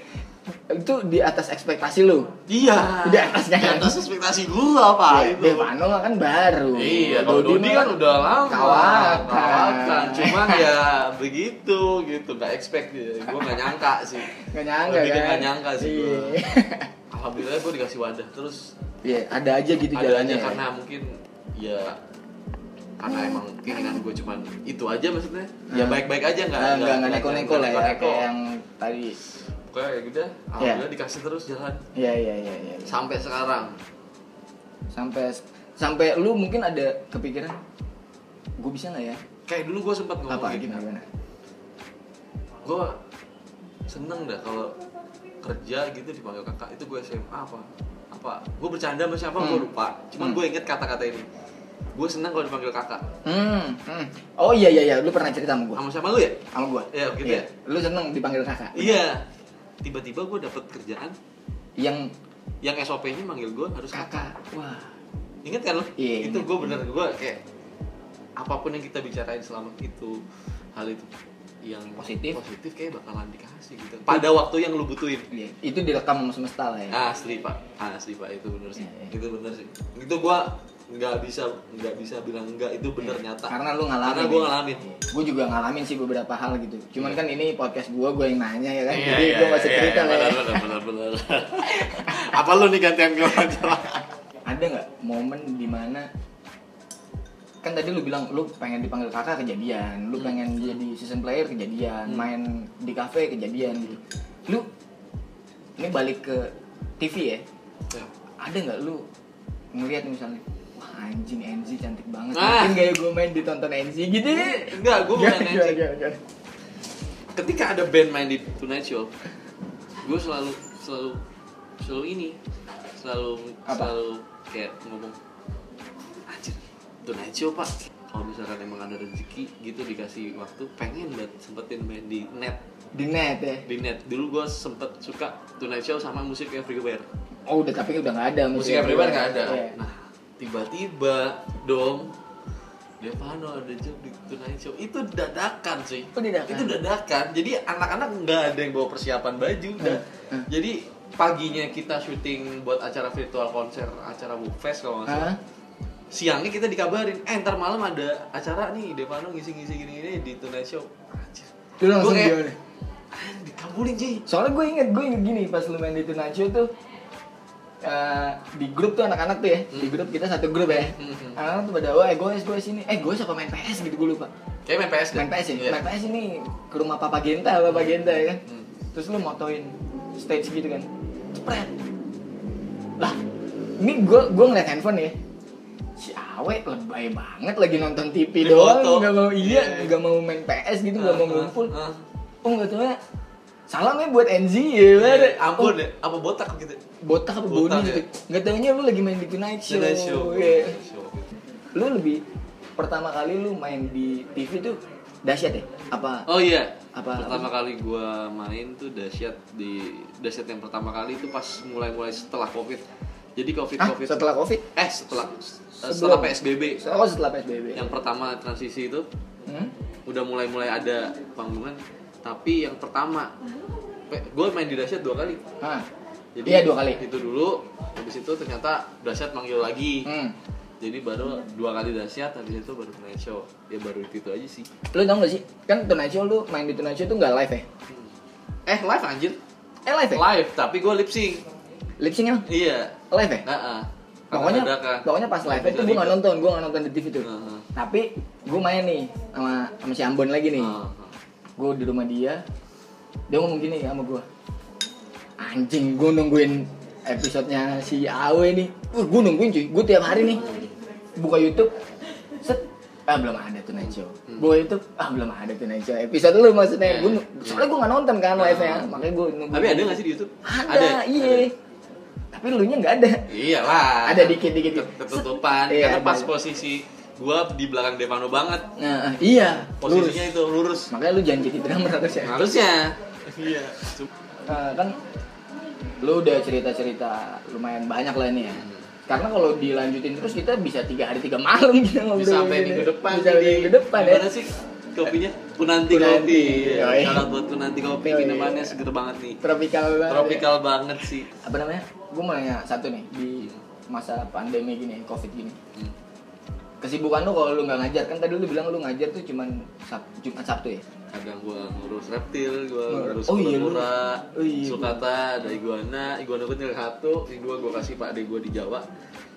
itu di atas ekspektasi lu. iya Di atasnya di kan? atas ekspektasi gue apa Iya, itu Devano kan baru. Iya, kalau Dodi kan udah lama kawakan. kawakan. Cuman ya begitu gitu, nggak expect dia. Gue nggak nyangka sih. Nggak nyangka Lebih kan? nggak nyangka sih gua. Iya. Alhamdulillah gue dikasih wadah. Terus Iya, ada aja gitu ada jalannya. aja ya. karena mungkin ya karena emang keinginan gue cuman itu aja maksudnya. Ya Hmm. baik-baik aja nggak nggak neko-neko lah ya kayak yang tadi. Pokoknya ya udah, alhamdulillah dikasih terus jalan Iya iya iya iya. sampai sekarang. Sampai sampai lu mungkin ada kepikiran gue bisa nggak ya? Kayak dulu gue sempat ngomong Apa gini. gimana gimana? gue seneng dah kalau kerja gitu dipanggil kakak itu gue SMA apa apa gue bercanda sama siapa gue Hmm. lupa cuman Hmm. gue inget kata-kata ini gue seneng kalau dipanggil kakak Hmm, hmm. Oh iya iya iya, lu pernah cerita sama gue. sama siapa lu ya Sama gue. Iya, gitu ya? Lu seneng dipanggil kakak. iya tiba-tiba gue dapet kerjaan Yang yang SOP-nya manggil gue harus kakak. kakak Wah. inget kan lu Iya, itu gue bener gue kayak apa pun yang kita bicarain selama itu hal itu yang Positif. positif kayak bakalan dikasih gitu pada waktu yang lu butuhin Iya, itu direkam sama semesta lah ya. asli pak asli pak itu bener sih Iya, iya. itu bener sih itu gua nggak bisa nggak bisa bilang enggak itu bener nyata Iya. Karena lu ngalamin. karena gua ngalamin Gue juga ngalamin sih beberapa hal gitu. Cuman kan ini podcast gue, gue yang nanya ya kan. Iya, Jadi iya, gue masih iya, cerita iya, lah ya. bener, bener, bener, bener. apa lu nih gantian gua aja Ada nggak momen di mana kan tadi lu bilang lu pengen dipanggil kakak kejadian, lu Hmm. pengen jadi season player kejadian, Hmm. main di cafe kejadian gitu. Lu ini balik ke TV ya, Ya. ada nggak lu ngeliat misalnya wah anjing NZ cantik banget. Ah. mungkin kayak gue main ditonton NZ gitu. Enggak bukan Gimana, NZ. ketika ada band main di Tonight Show gua selalu selalu selalu ini. Selalu Apa? selalu kayak ngomong anjir Tonight Show pak. Kalau misalkan emang ada rezeki gitu dikasih waktu pengen banget sempetin main di net. Di net ya? Di net. Dulu gue sempet suka Tonight Show sama musik everywhere. Oh udah tapi udah nggak ada musik everywhere nggak ada. Iya. nah tiba-tiba dong Devano ada job di Tonight Show itu dadakan sih Oh, dadakan. itu dadakan jadi anak-anak nggak ada yang bawa persiapan baju udah Hmm. jadi paginya kita syuting buat acara virtual konser acara Bookfest kalau nggak salah Hah? siangnya kita dikabarin eh ntar malam ada acara nih Devano ngisi-ngisi gini-gini di Tonight Show Anjir. lu langsung Gua kayak, gimana? "Ah, dikabulin Jay soalnya gue inget gue inget gini pas lu main di Tonight Show tuh eh, di grup tuh anak-anak tuh ya. Di Hmm. grup kita satu grup ya. Hmm. anak-anak tuh pada wah goes goes ini eh goes apa main PS gitu gue lupa. Kayak main PS deh. main PS ya? Iya. main PS ini ke rumah Papa Genta Papa Genta ya. Kan Hmm. terus lu motoin stage gitu kan. Cepret. Lah ini gue gue ngeliat handphone ya. Si Awe lebay banget lagi nonton TV Di doang nggak mau iya Iya. nggak mau main PS gitu nggak mau Ah, ngumpul. ah, ah. oh nggak tahu ya salam ya buat NZ ya Iya, Bar. ampun deh, apa botak gitu? botak apa Botak body ya? gitu nggak lu lagi main di Tonight Show, Tonight Show. Iya. Tonight Show. lu lebih pertama kali lu main di TV tuh dahsyat ya apa Oh iya. Apa- pertama kali gua main tuh dahsyat di dahsyat yang pertama kali itu pas mulai-mulai setelah Covid. Jadi Covid Hah, Covid. setelah covid eh setelah Sebelum. setelah PSBB. oh setelah PSBB Yang pertama transisi itu Hmm? udah mulai-mulai ada panggungan tapi yang pertama gue main di dahsyat dua kali Hah. jadi Iya, dua kali. itu dulu habis itu ternyata dahsyat manggil lagi Hmm. jadi baru dua kali dahsyat habis itu baru Tonight Show ya baru itu, aja sih lu tau gak sih kan Tonight Show lu main di Tonight Show tuh nggak live ya eh live anjir eh live ya live tapi gue lip sync lip sync emang iya live ya Heeh. pokoknya Karena dadakan. pokoknya pas live itu gue nggak ribet. nonton gue nggak nonton di TV tuh Heeh. tapi gue main nih sama sama si Ambon lagi nih Heeh. Gue di rumah dia dia ngomong gini sama gue anjing gue nungguin episodenya si Awe nih uh, gue nungguin cuy gue tiap hari nih buka YouTube set ah belum ada tuh show Hmm. buka YouTube ah belum ada tuh show episode lu maksudnya Iya. gue soalnya gue nggak nonton kan live nya Ah. makanya gue nunggu tapi ada nggak sih di YouTube ada, iya tapi lu nya nggak ada Iya lah. Ada dikit-dikit. Ket- Ketutupan. Iya, Karena pas ada. posisi gua di belakang Devano banget. nah iya Posisinya lurus. itu lurus. makanya lu jangan jadi drummer harusnya Harusnya. Iya. Eh, kan lu udah cerita-cerita lumayan banyak lah ini ya. Karena kalau dilanjutin terus kita bisa tiga hari tiga malam kita ngobrol. Bisa sampai minggu depan Bisa sampai nih. minggu depan ya. Sih kopinya? Punanti, Punanti. kopi. Salah buat Punanti kopi minumannya seger banget nih. Tropikal banget. ya. Tropikal banget sih. Apa namanya? Gue mau nanya satu nih di masa pandemi gini, covid gini. Hmm. Kesibukan lu kalau lu nggak ngajar kan tadi lu bilang lu ngajar tuh cuman Sab- Jumat Sabtu ya? Kadang gua ngurus reptil, gua ngurus Oh iya, kura-kura, Oh iya. sulcata, ada iguana, iguana gua tinggal satu, dua gua kasih pak adik gua di Jawa.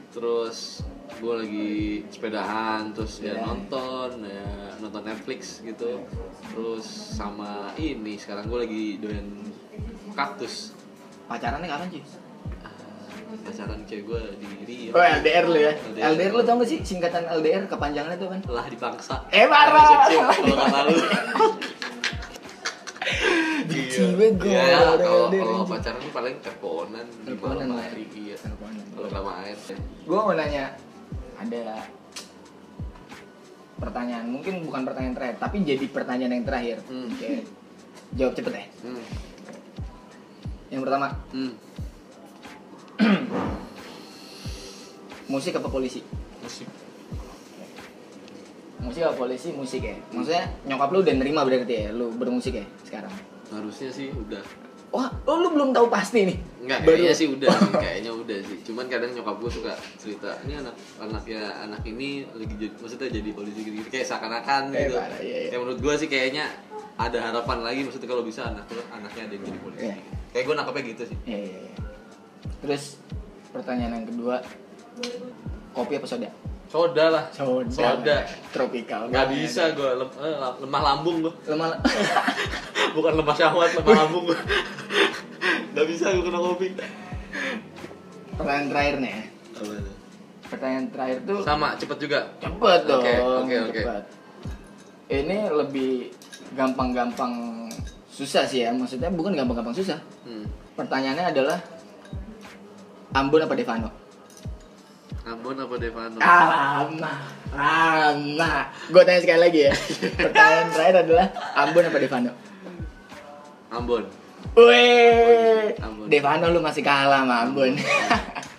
Terus gua lagi sepedahan, terus ya Sepedahan. nonton, ya nonton Netflix gitu. Terus sama ini sekarang gua lagi doyan kaktus. Pacarannya kapan sih? Pacaran cewek gua di Rio. Oh LDR lu ya? LDR. LDR, lu tau gak sih singkatan LDR kepanjangannya tuh kan? Lah dipaksa. Eh, parah. Kalau kata lu. Gua Iya, orang kalau pacaran paling teleponan Teleponan lah. hari iya. Teleponan. Kalau sama air ya. Gue mau nanya ada pertanyaan mungkin bukan pertanyaan terakhir tapi jadi pertanyaan yang terakhir. Hmm. Oke. Jawab cepet ya. Hmm. Yang pertama Hmm. musik apa polisi? Musik. Musik apa polisi? Musik ya. Maksudnya nyokap lu udah nerima berarti ya lu bermusik ya sekarang. Harusnya sih udah. Wah, oh, lu belum tahu pasti nih. Enggak, Baru- kayaknya sih udah sih, kayaknya udah sih. Cuman kadang nyokap gue suka cerita, ini anak anaknya anak ini lagi jadi maksudnya jadi polisi gitu, kayak seakan-akan Eh, gitu. parah, iya, iya. Kayak menurut gue sih kayaknya ada harapan lagi maksudnya kalau bisa anak anaknya ada yang jadi polisi. Iya. Kayak gue nangkepnya gitu sih. Iya, iya, iya. Terus pertanyaan yang kedua, kopi apa soda? Soda lah. Soda. Soda. Tropikal. Banget. bisa gue lem- eh, lemah lambung gue. Lemah. Bukan lemah syahwat, lemah lambung gue. Gak bisa gue kena kopi. Pertanyaan terakhir nih. ya. Apa? Pertanyaan terakhir tuh Sama, cepet juga. cepet dong. Oke, oke, oke. cepet. Ini lebih gampang-gampang susah sih ya. Maksudnya bukan gampang-gampang susah. Hmm. Pertanyaannya adalah Ambon apa Devano? Ambon apa Devano? Ah, lama, lama. Gue tanya sekali lagi ya. Pertanyaan terakhir adalah Ambon apa Devano? Ambon. Ambon. Devano lu masih kalah sama Ambon.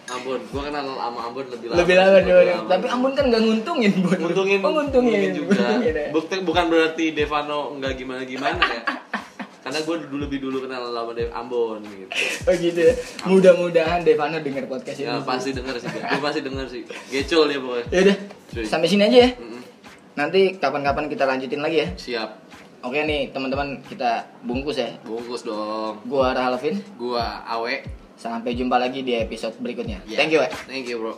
Ambon, gua kenal sama Ambon lebih lama. Lebih lama dulu. Tapi Ambon kan nggak nguntungin. Nguntungin, Oh, nguntungin. juga. Nguntungin, ya. Bukti, bukan berarti Devano nggak gimana gimana ya. Karena gue dulu lebih dulu kenal sama Dev Ambon gitu. Oh gitu ya. Mudah-mudahan Devano denger podcast ini. Ya pasti denger sih, gue pasti denger sih. Gecol dia pokoknya. Ya udah. Sampai sini aja ya. Mm-mm. Nanti kapan-kapan kita lanjutin lagi ya. Siap, Oke nih, teman-teman kita bungkus ya. bungkus dong. Gua Rahlavin. Gua Awe. Sampai jumpa lagi di episode berikutnya. Ya. Thank you, ya. Thank you bro.